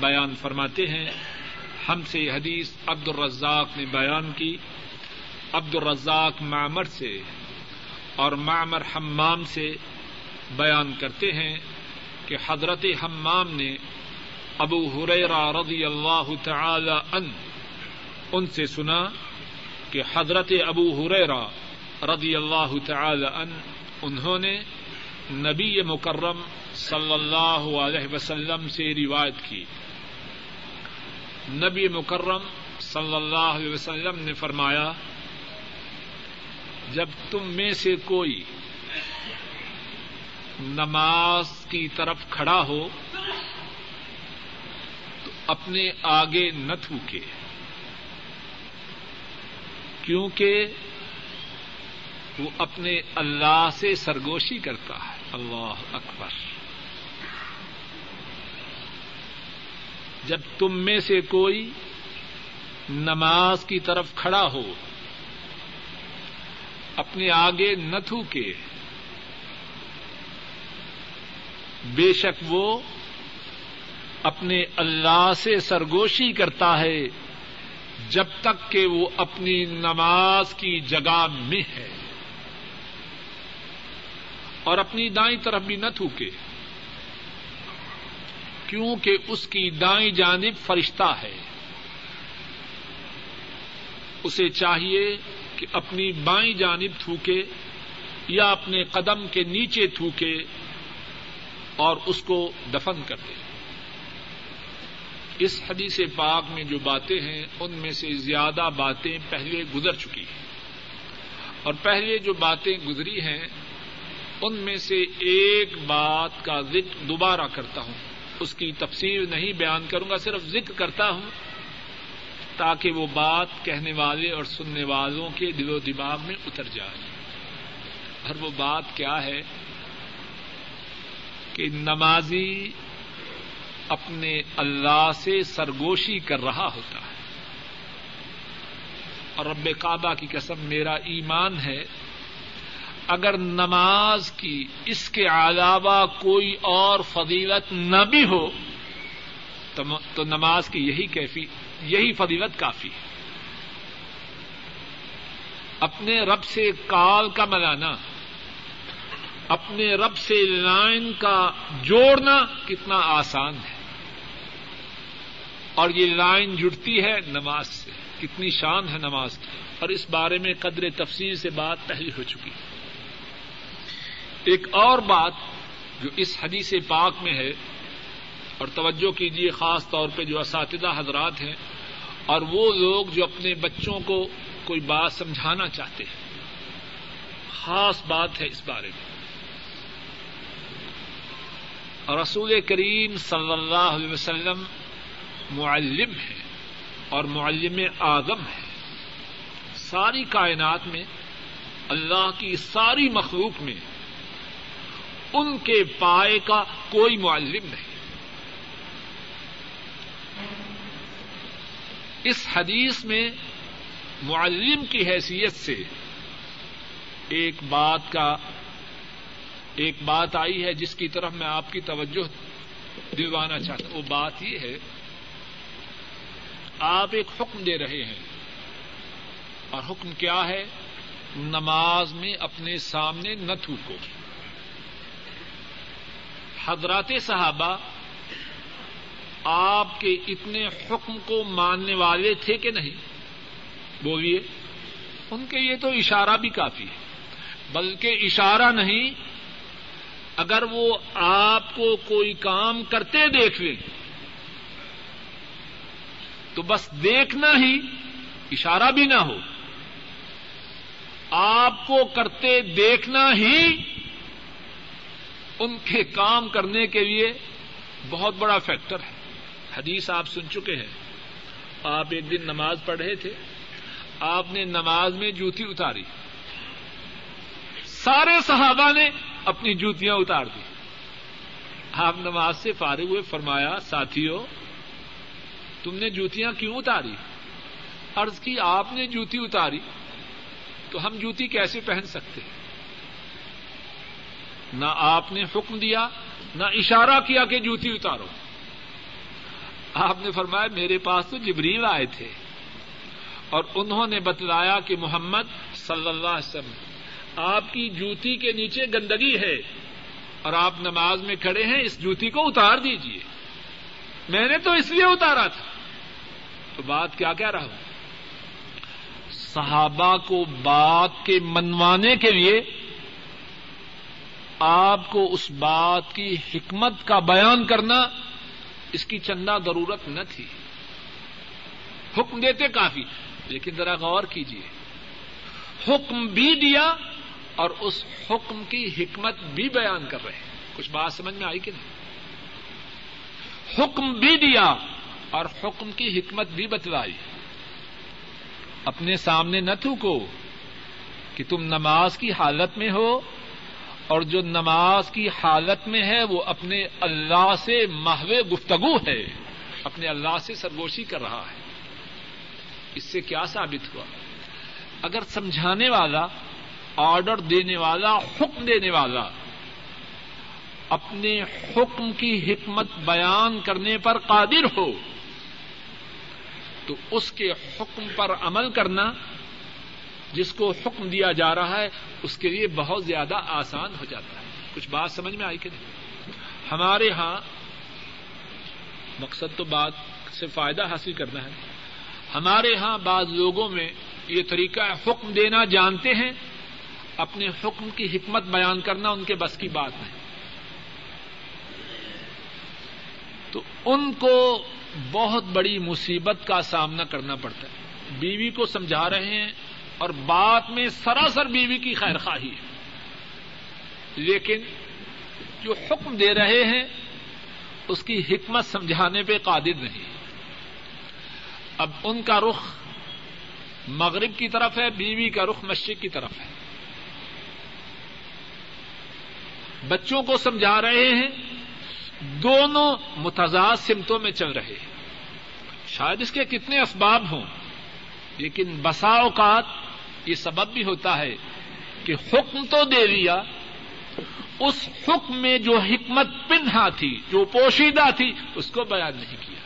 S1: بیان فرماتے ہیں، ہم سے یہ حدیث عبد الرزاق نے بیان کی۔ عبد الرزاق معمر سے اور معمر حمام سے بیان کرتے ہیں کہ حضرت حمام نے ابو حریرا رضی اللہ تعالی ان ان سے سنا کہ حضرت ابو حریرا رضی اللہ تعالی ان انہوں نے نبی مکرم صلی اللہ علیہ وسلم سے روایت کی۔ نبی مکرم صلی اللہ علیہ وسلم نے فرمایا، جب تم میں سے کوئی نماز کی طرف کھڑا ہو، تو اپنے آگے نہ تھوکے۔ کیونکہ وہ اپنے اللہ سے سرگوشی کرتا ہے۔ اللہ اکبر۔ جب تم میں سے کوئی نماز کی طرف کھڑا ہو، اپنے آگے نہ تھوکے بے شک وہ اپنے اللہ سے سرگوشی کرتا ہے جب تک کہ وہ اپنی نماز کی جگہ میں ہے اور اپنی دائیں طرف بھی نہ تھوکے، کیونکہ اس کی دائیں جانب فرشتہ ہے۔ اسے چاہیے کہ اپنی بائیں جانب تھوکے یا اپنے قدم کے نیچے تھوکے۔ اور اس کو دفن کر دے۔ اس حدیث پاک میں جو باتیں ہیں، ان میں سے زیادہ باتیں پہلے گزر چکی ہیں۔ اور پہلے جو باتیں گزری ہیں، ان میں سے ایک بات کا ذکر دوبارہ کرتا ہوں۔ اس کی تفصیل نہیں بیان کروں گا، صرف ذکر کرتا ہوں تاکہ وہ بات کہنے والے اور سننے والوں کے دل و دماغ میں اتر جائے۔ اور وہ بات کیا ہے؟ کہ نمازی اپنے اللہ سے سرگوشی کر رہا ہوتا ہے۔ اور رب کعبہ کی قسم میرا ایمان ہے، اگر نماز کی اس کے علاوہ کوئی اور فضیلت نہ بھی ہو، تو نماز کی یہی کیفی، یہی فضیلت کافی ہے۔ اپنے رب سے کال کا ملانا اپنے رب سے لائن کا جوڑنا کتنا آسان ہے۔ اور یہ لائن جڑتی ہے نماز سے۔ کتنی شان ہے نماز۔ کی اور اس بارے میں قدر تفصیل سے بات پہلے ہو چکی۔ ایک اور بات جو اس حدیث پاک میں ہے، اور توجہ کیجیے خاص طور پہ جو اساتذہ حضرات ہیں، اور وہ لوگ جو اپنے بچوں کو کوئی بات سمجھانا چاہتے ہیں۔ خاص بات ہے اس بارے میں۔ رسول کریم صلی اللہ علیہ وسلم معلم ہے اور معلم اعظم ہے ساری کائنات میں اللہ کی ساری مخلوق میں ان کے پائے کا کوئی معلم نہیں۔ اس حدیث میں معلم کی حیثیت سے ایک بات کا ایک بات آئی ہے جس کی طرف میں آپ کی توجہ دلوانا چاہتا ہوں۔ وہ بات یہ ہے، آپ ایک حکم دے رہے ہیں۔ اور حکم کیا ہے؟ نماز میں اپنے سامنے نہ تھوکو۔ حضرات صحابہ، آپ کے اتنے حکم کو ماننے والے تھے کہ نہیں؟ بولیے، ان کے یہ تو اشارہ بھی کافی ہے۔ بلکہ اشارہ نہیں اگر وہ آپ کو کوئی کام کرتے دیکھ لیں تو بس دیکھنا ہی اشارہ بھی نہ ہو۔ آپ کو کرتے دیکھنا ہی ان کے کام کرنے کے لیے بہت بڑا فیکٹر ہے۔ حدیث آپ سن چکے ہیں۔ آپ ایک دن نماز پڑھ رہے تھے۔ آپ نے نماز میں جوتی اتاری۔ سارے صحابہ نے اپنی جوتیاں اتار دی۔ آپ نماز سے فارغ ہوئے، فرمایا ساتھیوں تم نے جوتیاں کیوں اتاری؟ عرض کی، آپ نے جوتی اتاری تو ہم جوتی کیسے پہن سکتے؟ نہ آپ نے حکم دیا، نہ اشارہ کیا کہ جوتی اتارو۔ آپ نے فرمایا، میرے پاس تو جبریل آئے تھے اور انہوں نے بتلایا کہ محمد صلی اللہ علیہ وسلم آپ کی جوتی کے نیچے گندگی ہے اور آپ نماز میں کھڑے ہیں، اس جوتی کو اتار دیجیے میں نے تو اس لیے اتارا تھا۔ تو بات کیا کہہ رہا ہوں؟ صحابہ کو بات کے منوانے کے لیے آپ کو اس بات کی حکمت کا بیان کرنا اس کی چندہ ضرورت نہ تھی۔ حکم دیتے کافی، لیکن ذرا غور کیجیے حکم بھی دیا اور اس حکم کی حکمت بھی بیان کر رہے ہیں۔ کچھ بات سمجھ میں آئی کہ نہیں؟ حکم بھی دیا اور حکم کی حکمت بھی بتلائی۔ اپنے سامنے نہ تھوکو کہ تم نماز کی حالت میں ہو اور جو نماز کی حالت میں ہے وہ اپنے اللہ سے محو گفتگو ہے، اپنے اللہ سے سرگوشی کر رہا ہے۔ اس سے کیا ثابت ہوا؟ اگر سمجھانے والا آرڈر دینے والا، حکم دینے والا، اپنے حکم کی حکمت بیان کرنے پر قادر ہو، تو اس کے حکم پر عمل کرنا، جس کو حکم دیا جا رہا ہے، اس کے لیے بہت زیادہ آسان ہو جاتا ہے۔ کچھ بات سمجھ میں آئی کہ نہیں؟ ہمارے ہاں مقصد تو بات سے فائدہ حاصل کرنا ہے۔ ہمارے ہاں بعض لوگوں میں یہ طریقہ حکم دینا جانتے ہیں اپنے حکم کی حکمت بیان کرنا ان کے بس کی بات نہیں تو ان کو بہت بڑی مصیبت کا سامنا کرنا پڑتا ہے۔ بیوی کو سمجھا رہے ہیں اور بات میں سراسر بیوی کی خیر خواہی ہے۔ لیکن جو حکم دے رہے ہیں، اس کی حکمت سمجھانے پہ قادر نہیں۔ اب ان کا رخ مغرب کی طرف ہے، بیوی کا رخ مشرق کی طرف ہے۔ بچوں کو سمجھا رہے ہیں، دونوں متضاد سمتوں میں چل رہے ہیں۔ شاید اس کے کتنے اسباب ہوں، لیکن بسا اوقات یہ سبب بھی ہوتا ہے کہ حکم تو دے دیا، اس حکم میں جو حکمت پنہا تھی، جو پوشیدہ تھی، اس کو بیان نہیں کیا۔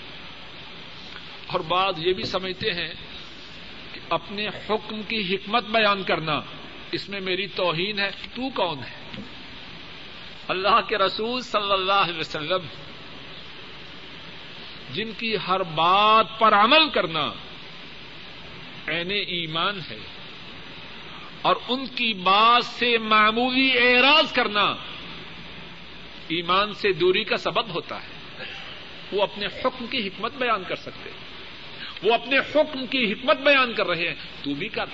S1: اور بعض یہ بھی سمجھتے ہیں کہ اپنے حکم کی حکمت بیان کرنا، اس میں میری توہین ہے، تو کون ہے؟ اللہ کے رسول صلی اللہ علیہ وسلم، جن کی ہر بات پر عمل کرنا عین ایمان ہے، اور ان کی بات سے معمولی اعراض کرنا ایمان سے دوری کا سبب ہوتا ہے۔ وہ اپنے حکم کی حکمت بیان کر سکتے وہ اپنے حکم کی حکمت بیان کر رہے ہیں۔ تو بھی کر۔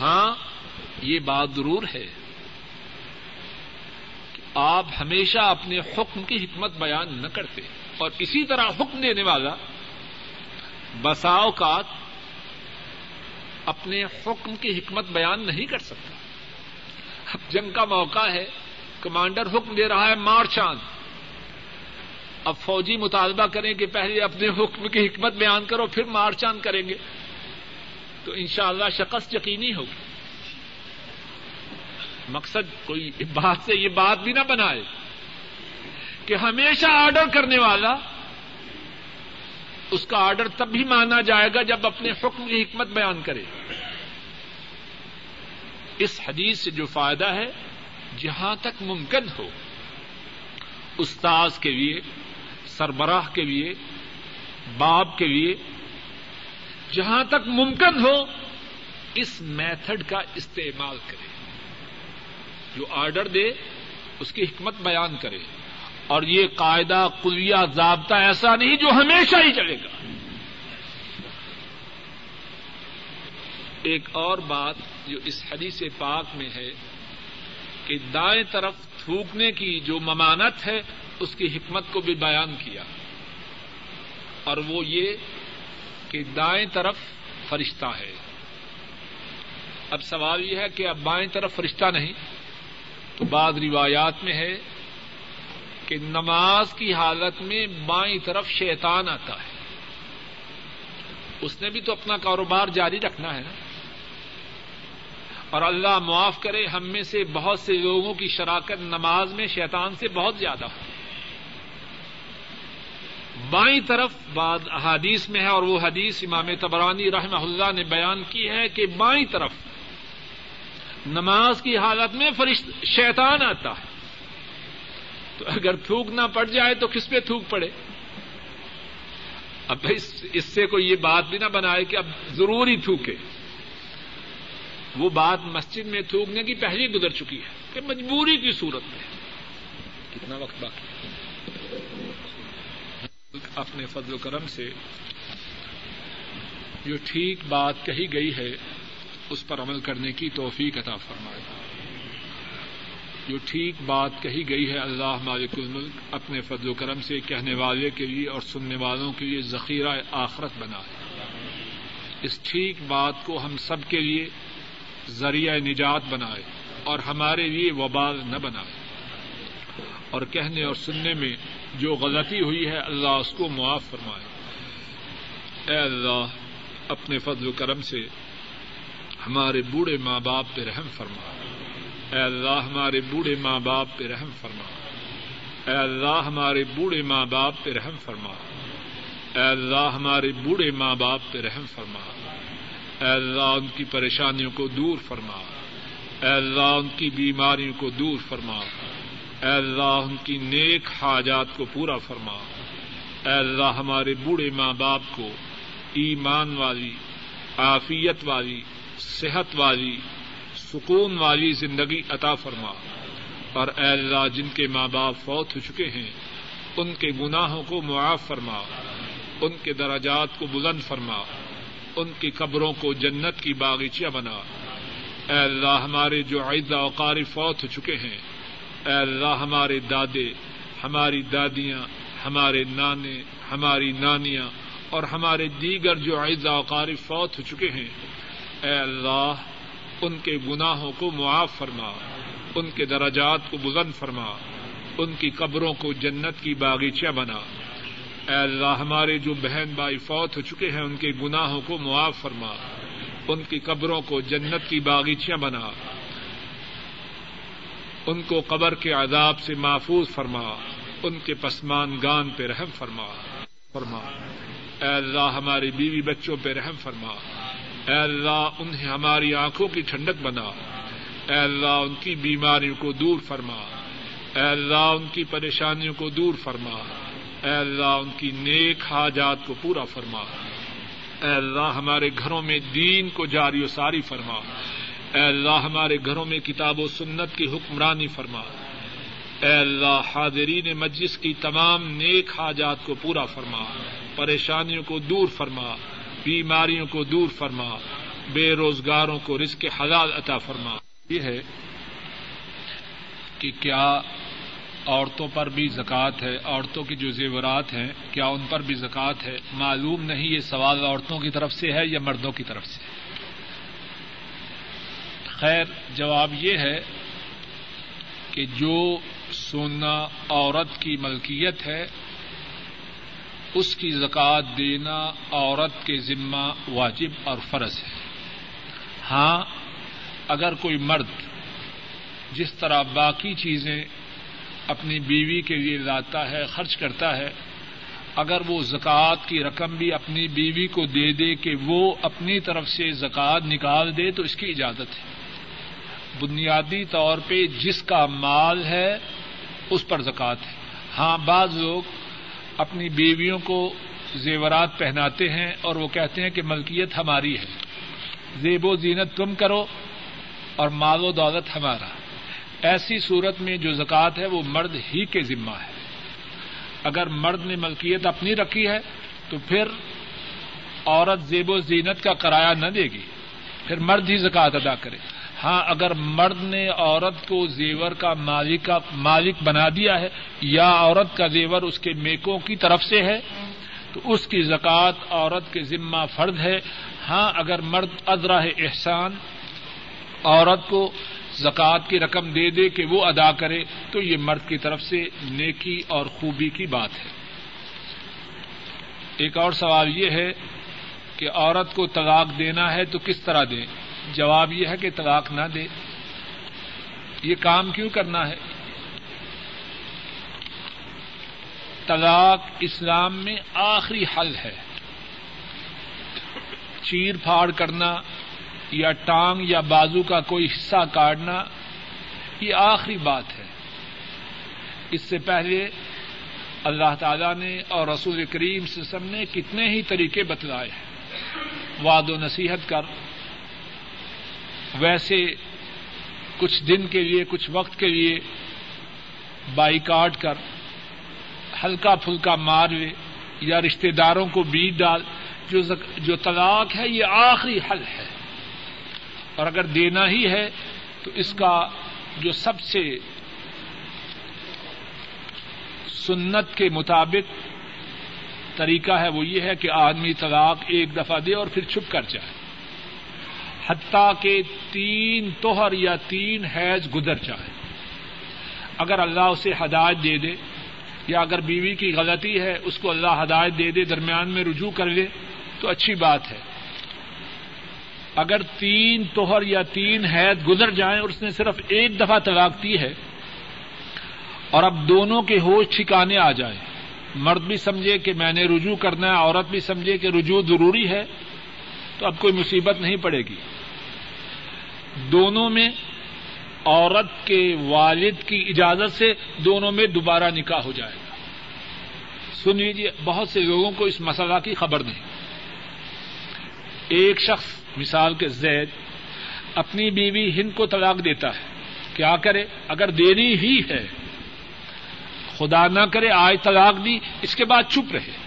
S1: ہاں یہ بات ضرور ہے۔ آپ ہمیشہ اپنے حکم کی حکمت بیان نہ کرتے اور اسی طرح حکم دینے والا بساؤ کا اپنے حکم کی حکمت بیان نہیں کر سکتا۔ اب جنگ کا موقع ہے، کمانڈر حکم دے رہا ہے مار چاند اب فوجی مطالبہ کریں کہ پہلے اپنے حکم کی حکمت بیان کرو، پھر مار چاند کریں گے۔ تو انشاءاللہ اللہ شکست یقینی ہوگی۔ مقصد کوئی بات سے یہ بات بھی نہ بنائے کہ ہمیشہ آرڈر کرنے والا اس کا آرڈر تب بھی مانا جائے گا جب اپنے حکم کی حکمت بیان کرے۔ اس حدیث سے جو فائدہ ہے، جہاں تک ممکن ہو، استاذ کے لیے، سربراہ کے لیے باپ کے لیے، جہاں تک ممکن ہو، اس میتھڈ کا استعمال کرے۔ جو آرڈر دے، اس کی حکمت بیان کرے۔ اور یہ قاعدہ کلیہ ضابطہ ایسا نہیں جو ہمیشہ ہی چلے گا۔ ایک اور بات جو اس حدیث پاک میں ہے کہ دائیں طرف تھوکنے کی جو ممانت ہے، اس کی حکمت کو بھی بیان کیا۔ اور وہ یہ کہ دائیں طرف فرشتہ ہے۔ اب سوال یہ ہے کہ اب بائیں طرف فرشتہ نہیں۔ بعض روایات میں ہے کہ نماز کی حالت میں بائیں طرف شیطان آتا ہے۔ اس نے بھی تو اپنا کاروبار جاری رکھنا ہے نا۔ اور اللہ معاف کرے، ہم میں سے بہت سے لوگوں کی شراکت نماز میں شیطان سے بہت زیادہ ہو بائیں طرف بعد احادیث میں ہے اور وہ حدیث امام تبرانی رحمہ اللہ نے بیان کی ہے کہ بائیں طرف نماز کی حالت میں فرشت شیطان آتا ہے۔ تو اگر تھوک نہ پڑ جائے تو کس پہ تھوک پڑے؟ اب اس سے کوئی یہ بات بھی نہ بنائے کہ اب ضروری تھوکے۔ وہ بات مسجد میں تھوکنے کی پہلے گزر چکی ہے کہ مجبوری کی صورت میں۔ کتنا وقت باقی؟ اپنے فضل و کرم سے جو ٹھیک بات کہی گئی ہے اس پر عمل کرنے کی توفیق عطا فرمائے۔ جو ٹھیک بات کہی گئی ہے اللہ مالک الملک، اپنے فضل و کرم سے کہنے والے کے لیے اور سننے والوں کے لیے ذخیرہ آخرت بنا ہے۔ اس ٹھیک بات کو ہم سب کے لیے ذریعہ نجات بنائے اور ہمارے لیے وبال نہ بنائے۔ اور کہنے اور سننے میں جو غلطی ہوئی ہے اللہ اس کو معاف فرمائے۔ اے اللہ، اپنے فضل و کرم سے ہمارے بوڑھے ماں باپ پہ رحم فرما۔ اے اللہ، ہمارے بوڑھے ماں باپ پہ رحم فرما۔ اے اللہ، ہمارے بوڑھے ماں باپ پہ رحم فرما۔ اے اللہ، ہمارے بوڑھے ماں باپ پہ رحم فرما۔ اے اللہ، ان کی پریشانیوں کو دور فرما۔ اے اللہ، ان کی بیماریوں کو دور فرما۔ اے اللہ، ان کی نیک حاجات کو پورا فرما۔ اے اللہ، ہمارے بوڑھے ماں باپ کو ایمان والی، عافیت والی صحت والی، سکون والی زندگی عطا فرما۔ اور اے اللہ، جن کے ماں باپ فوت ہو چکے ہیں، ان کے گناہوں کو معاف فرما۔ ان کے دراجات کو بلند فرما۔ ان کی قبروں کو جنت کی باغیچیاں بنا۔ اے اللہ، ہمارے جو عیدہ اوقاری فوت ہو چکے ہیں، اے اللہ، ہمارے دادے، ہماری دادیاں، ہمارے نانے، ہماری نانیاں اور ہمارے دیگر جو عیدہ اوقاری فوت ہو چکے ہیں اے اللہ، ان کے گناہوں کو معاف فرما، ان کے درجات کو بلند فرما، ان کی قبروں کو جنت کی باغیچہ بنا۔ اے اللہ، ہمارے جو بہن بھائی فوت ہو چکے ہیں، ان کے گناہوں کو معاف فرما۔ ان کی قبروں کو جنت کی باغیچیاں بنا۔ ان کو قبر کے عذاب سے محفوظ فرما۔ ان کے پسمان گان پہ رحم فرما۔ فرما۔ اے اللہ ہماری بیوی بچوں پہ رحم فرما۔ اے اللہ، انہیں ہماری آنکھوں کی ٹھنڈک بنا۔ اے اللہ، ان کی بیماریوں کو دور فرما۔ اے اللہ، ان کی پریشانیوں کو دور فرما۔ اے اللہ، ان کی نیک حاجات کو پورا فرما۔ اے اللہ، ہمارے گھروں میں دین کو جاری و ساری فرما۔ اے اللہ، ہمارے گھروں میں کتاب و سنت کی حکمرانی فرما۔ اے اللہ، حاضرین مجلس کی تمام نیک حاجات کو پورا فرما۔ پریشانیوں کو دور فرما۔ بیماریوں کو دور فرما، بے روزگاروں کو رزق حلال عطا فرما۔ یہ ہے کہ کیا عورتوں پر بھی زکوٰۃ ہے؟ عورتوں کی جو زیورات ہیں، کیا ان پر بھی زکوٰۃ ہے؟ معلوم نہیں یہ سوال عورتوں کی طرف سے ہے یا مردوں کی طرف سے۔ خیر، جواب یہ ہے کہ جو سونا عورت کی ملکیت ہے اس کی زکوٰۃ دینا عورت کے ذمہ واجب اور فرض ہے۔ ہاں اگر کوئی مرد جس طرح باقی چیزیں اپنی بیوی کے لیے لاتا ہے، خرچ کرتا ہے، اگر وہ زکوٰۃ کی رقم بھی اپنی بیوی کو دے دے کہ وہ اپنی طرف سے زکوٰۃ نکال دے، تو اس کی اجازت ہے۔ بنیادی طور پہ جس کا مال ہے، اس پر زکوٰۃ ہے۔ ہاں بعض لوگ اپنی بیویوں کو زیورات پہناتے ہیں اور وہ کہتے ہیں کہ ملکیت ہماری ہے۔ زیب و زینت تم کرو اور مال و دولت ہمارا۔ ایسی صورت میں جو زکوٰۃ ہے وہ مرد ہی کے ذمہ ہے۔ اگر مرد نے ملکیت اپنی رکھی ہے تو پھر عورت زیب و زینت کا کرایہ نہ دے گی۔ پھر مرد ہی زکوٰۃ ادا کرے۔ گا ہاں اگر مرد نے عورت کو زیور کا مالک مالک بنا دیا ہے یا عورت کا زیور اس کے میکوں کی طرف سے ہے، تو اس کی زکوٰۃ عورت کے ذمہ فرد ہے۔ ہاں اگر مرد ادرا احسان، عورت کو زکوٰۃ کی رقم دے دے کہ وہ ادا کرے، تو یہ مرد کی طرف سے نیکی اور خوبی کی بات ہے۔ ایک اور سوال یہ ہے کہ عورت کو طلاق دینا ہے تو کس طرح دیں؟ جواب یہ ہے کہ طلاق نہ دے۔ یہ کام کیوں کرنا ہے؟ طلاق اسلام میں آخری حل ہے۔ چیر پھاڑ کرنا یا ٹانگ یا بازو کا کوئی حصہ کاٹنا، یہ آخری بات ہے۔ اس سے پہلے اللہ تعالی نے اور رسول کریم سسم نے کتنے ہی طریقے بتلائے۔ ہیں واد و نصیحت کر ویسے کچھ دن کے لیے، کچھ وقت کے لیے بائی کاٹ کر، ہلکا پھلکا مار لے یا رشتے داروں کو بیج ڈال، جو جو طلاق ہے، یہ آخری حل ہے۔ اور اگر دینا ہی ہے، تو اس کا جو سب سے سنت کے مطابق طریقہ ہے، وہ یہ ہے کہ آدمی طلاق ایک دفعہ دے اور پھر چھپ کر جائے۔ حتیٰ کہ تین توہر یا تین حیض گزر جائے۔ اگر اللہ اسے ہدایت دے دے یا اگر بیوی کی غلطی ہے اس کو اللہ ہدایت دے دے، درمیان میں رجوع کر لے، تو اچھی بات ہے۔ اگر تین توہر یا تین حید گزر جائیں اور اس نے صرف ایک دفعہ طلاق دی ہے اور اب دونوں کے ہوش ٹھکانے آ جائیں، مرد بھی سمجھے کہ میں نے رجوع کرنا ہے، عورت بھی سمجھے کہ رجوع ضروری ہے تو اب کوئی مصیبت نہیں پڑے گی۔ دونوں میں عورت کے والد کی اجازت سے دونوں میں دوبارہ نکاح ہو جائے گا۔ سن لیجیے بہت سے لوگوں کو اس مسئلہ کی خبر نہیں۔ ایک شخص، مثال کے زید، اپنی بیوی ہند کو طلاق دیتا ہے۔ کیا کرے؟ اگر دینی ہی ہے، خدا نہ کرے آج طلاق دی، اس کے بعد چپ رہے۔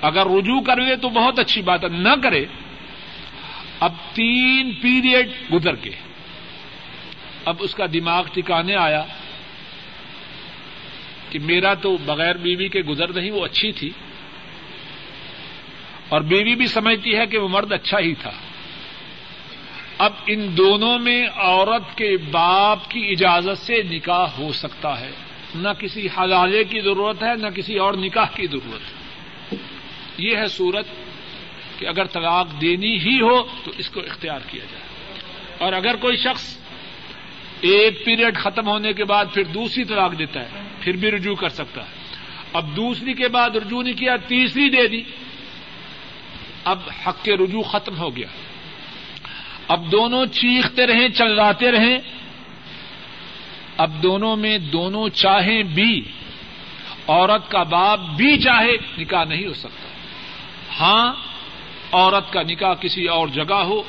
S1: اگر رجوع کر لے تو بہت اچھی بات ہے، نہ کرے۔ اب تین پیریڈ گزر کے اب اس کا دماغ ٹکانے آیا کہ میرا تو بغیر بیوی کے گزر نہیں، وہ اچھی تھی۔ اور بیوی بھی سمجھتی ہے کہ وہ مرد اچھا ہی تھا۔ اب ان دونوں میں عورت کے باپ کی اجازت سے نکاح ہو سکتا ہے۔ نہ کسی حلالے کی ضرورت ہے، نہ کسی اور نکاح کی ضرورت۔ ہے یہ ہے صورت کہ اگر طلاق دینی ہی ہو تو اس کو اختیار کیا جائے۔ اور اگر کوئی شخص ایک پیریڈ ختم ہونے کے بعد پھر دوسری طلاق دیتا ہے، پھر بھی رجوع کر سکتا ہے۔ اب دوسری کے بعد رجوع نہیں کیا، تیسری دے دی۔ اب حق کے رجوع ختم ہو گیا۔ اب دونوں چیختے رہیں چلاتے رہیں۔ اب دونوں میں دونوں چاہیں بھی، عورت کا باپ بھی چاہے، نکاح نہیں ہو سکتا۔ ہاں عورت کا نکاح کسی اور جگہ ہو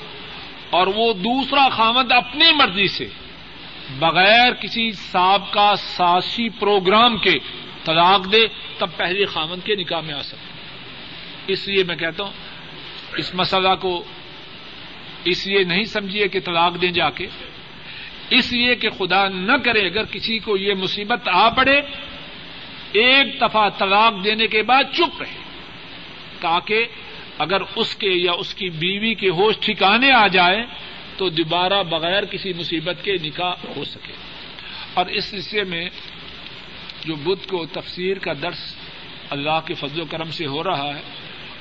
S1: اور وہ دوسرا خامد اپنی مرضی سے، بغیر کسی سابقہ ساسی پروگرام کے طلاق دے، تب پہلے خامد کے نکاح میں آ سکتا اس لیے میں کہتا ہوں، اس مسئلہ کو اس لیے نہیں سمجھیے کہ طلاق دیں جا کے۔ اس لیے کہ خدا نہ کرے، اگر کسی کو یہ مصیبت آ پڑے، ایک دفعہ طلاق دینے کے بعد چپ رہے۔ تاکہ اگر اس کے یا اس کی بیوی کے ہوش ٹھکانے آ جائے تو دوبارہ بغیر کسی مصیبت کے نکاح ہو سکے۔ اور اس سلسلے میں جو بدھ کو تفسیر کا درس اللہ کے فضل و کرم سے ہو رہا ہے،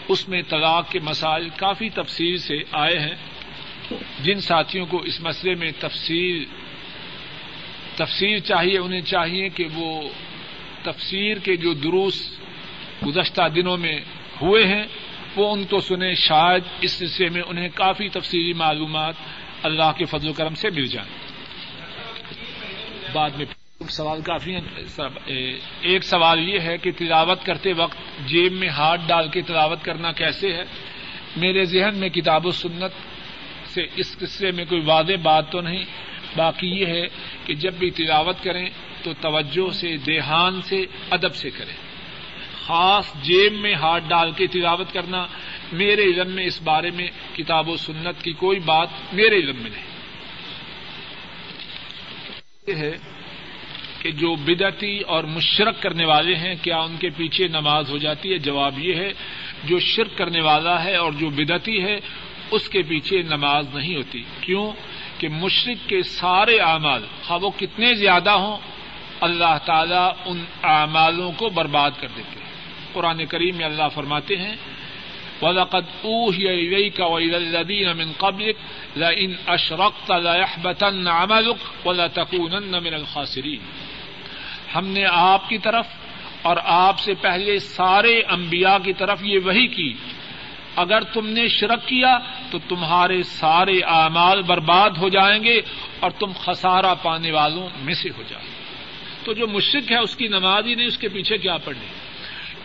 S1: اس میں طلاق کے مسائل کافی تفصیل سے آئے ہیں۔ جن ساتھیوں کو اس مسئلے میں تفصیل تفسیر چاہیے، انہیں چاہیے کہ وہ تفسیر کے جو دروس گزشتہ دنوں میں ہوئے ہیں، وہ ان کو سنیں، شاید اس سلسلے میں انہیں کافی تفصیلی معلومات اللہ کے فضل و کرم سے مل جائیں۔ بعد میں سوال کافی ایک سوال یہ ہے کہ تلاوت کرتے وقت جیب میں ہاتھ ڈال کے تلاوت کرنا کیسے ہے؟ میرے ذہن میں کتاب و سنت سے اس قصے میں کوئی واضح بات تو نہیں۔ باقی یہ ہے کہ جب بھی تلاوت کریں تو توجہ سے، دیہان سے، ادب سے کریں۔ خاص جیب میں ہاتھ ڈال کے تلاوت کرنا میرے علم میں اس بارے میں کتاب و سنت کی کوئی بات میرے علم میں نہیں۔ یہ ہے کہ جو بدعتی اور مشرق کرنے والے ہیں، کیا ان کے پیچھے نماز ہو جاتی ہے؟ جواب یہ ہے، جو شرک کرنے والا ہے اور جو بدعتی ہے، اس کے پیچھے نماز نہیں ہوتی۔ کیوں؟ کہ مشرق کے سارے اعمال، خواہ وہ کتنے زیادہ ہوں، اللہ تعالیٰ ان اعمالوں کو برباد کر دیتے ہیں۔ قرآن کریم میں اللہ فرماتے ہیں، وَلَقَدْ أُوحِيَ إِلَيْكَ وَإِلَى الَّذِينَ مِن قَبْلِكَ لَئِنْ أَشْرَكْتَ لَيَحْبَطَنَّ عَمَلُكَ وَلَتَكُونَنَّ مِنَ الْخَاسِرِينَ۔ ہم نے آپ کی طرف اور آپ سے پہلے سارے انبیاء کی طرف یہ وہی کی۔ اگر تم نے شرک کیا تو تمہارے سارے اعمال برباد ہو جائیں گے اور تم خسارہ پانے والوں میں سے ہو جائیں تو جو مشرق ہے، اس کی نماز ہی نہیں، اس کے پیچھے کیا پڑھنے؟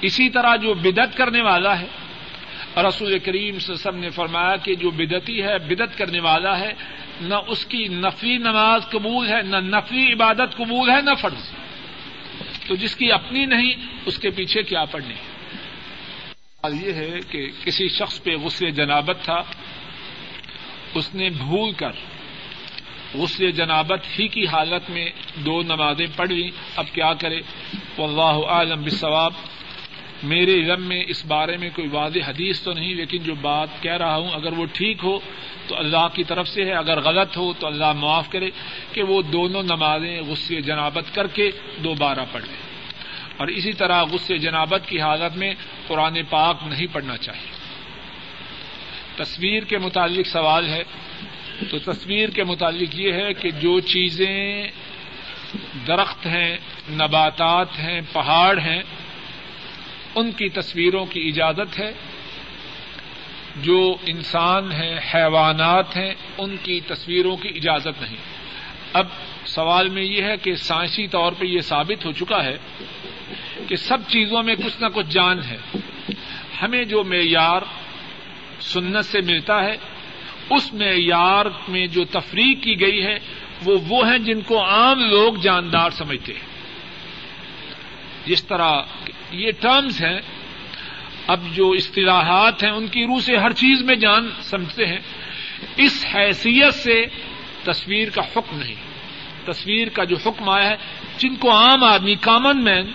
S1: اسی طرح جو بدت کرنے والا ہے، رسول کریم وسلم نے فرمایا کہ جو بدتی ہے بدت کرنے والا ہے، نہ اس کی نفی نماز قبول ہے، نہ نفی عبادت قبول ہے، نہ فرض۔ تو جس کی اپنی نہیں، اس کے پیچھے کیا پڑھنی یہ ہے کہ کسی شخص پہ غصے جنابت تھا، اس نے بھول کر غصے جنابت ہی کی حالت میں دو نمازیں پڑھ لی اب کیا کرے؟ واللہ عالم بالصواب۔ میرے علم میں اس بارے میں کوئی واضح حدیث تو نہیں، لیکن جو بات کہہ رہا ہوں، اگر وہ ٹھیک ہو تو اللہ کی طرف سے ہے، اگر غلط ہو تو اللہ معاف کرے کہ وہ دونوں نمازیں غصے جنابت کر کے دوبارہ پڑھ لیں اور اسی طرح غصے جنابت کی حالت میں قرآن پاک نہیں پڑھنا چاہیے۔ تصویر کے متعلق سوال ہے، تو تصویر کے متعلق یہ ہے کہ جو چیزیں درخت ہیں، نباتات ہیں، پہاڑ ہیں ان کی تصویروں کی اجازت ہے۔ جو انسان ہیں، حیوانات ہیں، ان کی تصویروں کی اجازت نہیں۔ اب سوال میں یہ ہے کہ سائنسی طور پہ یہ ثابت ہو چکا ہے کہ سب چیزوں میں کچھ نہ کچھ جان ہے۔ ہمیں جو معیار سنت سے ملتا ہے، اس معیار میں جو تفریح کی گئی ہے، وہ وہ ہیں جن کو عام لوگ جاندار سمجھتے ہیں۔ جس طرح یہ ٹرمز ہیں، اب جو اصطلاحات ہیں، ان کی روح سے ہر چیز میں جان سمجھتے ہیں۔ اس حیثیت سے تصویر کا حکم نہیں۔ تصویر کا جو حکم آیا ہے، جن کو عام آدمی کامن مین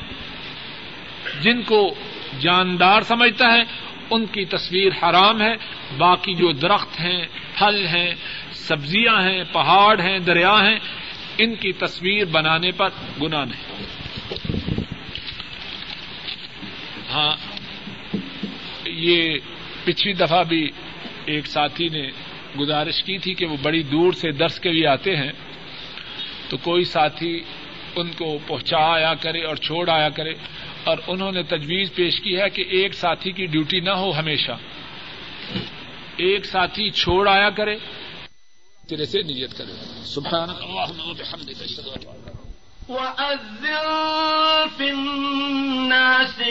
S1: جن کو جاندار سمجھتا ہے، ان کی تصویر حرام ہے۔ باقی جو درخت ہیں، پھل ہیں، سبزیاں ہیں، پہاڑ ہیں، دریا ہیں، ان کی تصویر بنانے پر گناہ نہیں۔ ہاں یہ پچھلی دفعہ بھی ایک ساتھی نے گزارش کی تھی کہ وہ بڑی دور سے درس کے لیے آتے ہیں، تو کوئی ساتھی ان کو پہنچا آیا کرے اور چھوڑ آیا کرے، اور انہوں نے تجویز پیش کی ہے کہ ایک ساتھی کی ڈیوٹی نہ ہو ہمیشہ۔ ایک ساتھی چھوڑ آیا کرے، تیرے سے نیت کرے۔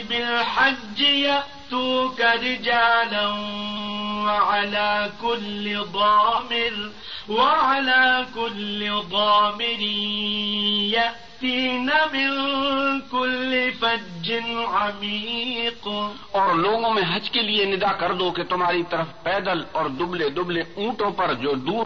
S2: بالحج يأتوك رجالا وعلى كل ضامر وعلى كل ضامر يأتين من كل فج عميق
S3: اور لوگوں میں حج کے لیے ندا کر دو کہ تمہاری طرف پیدل اور دبلے دبلے اونٹوں پر جو دور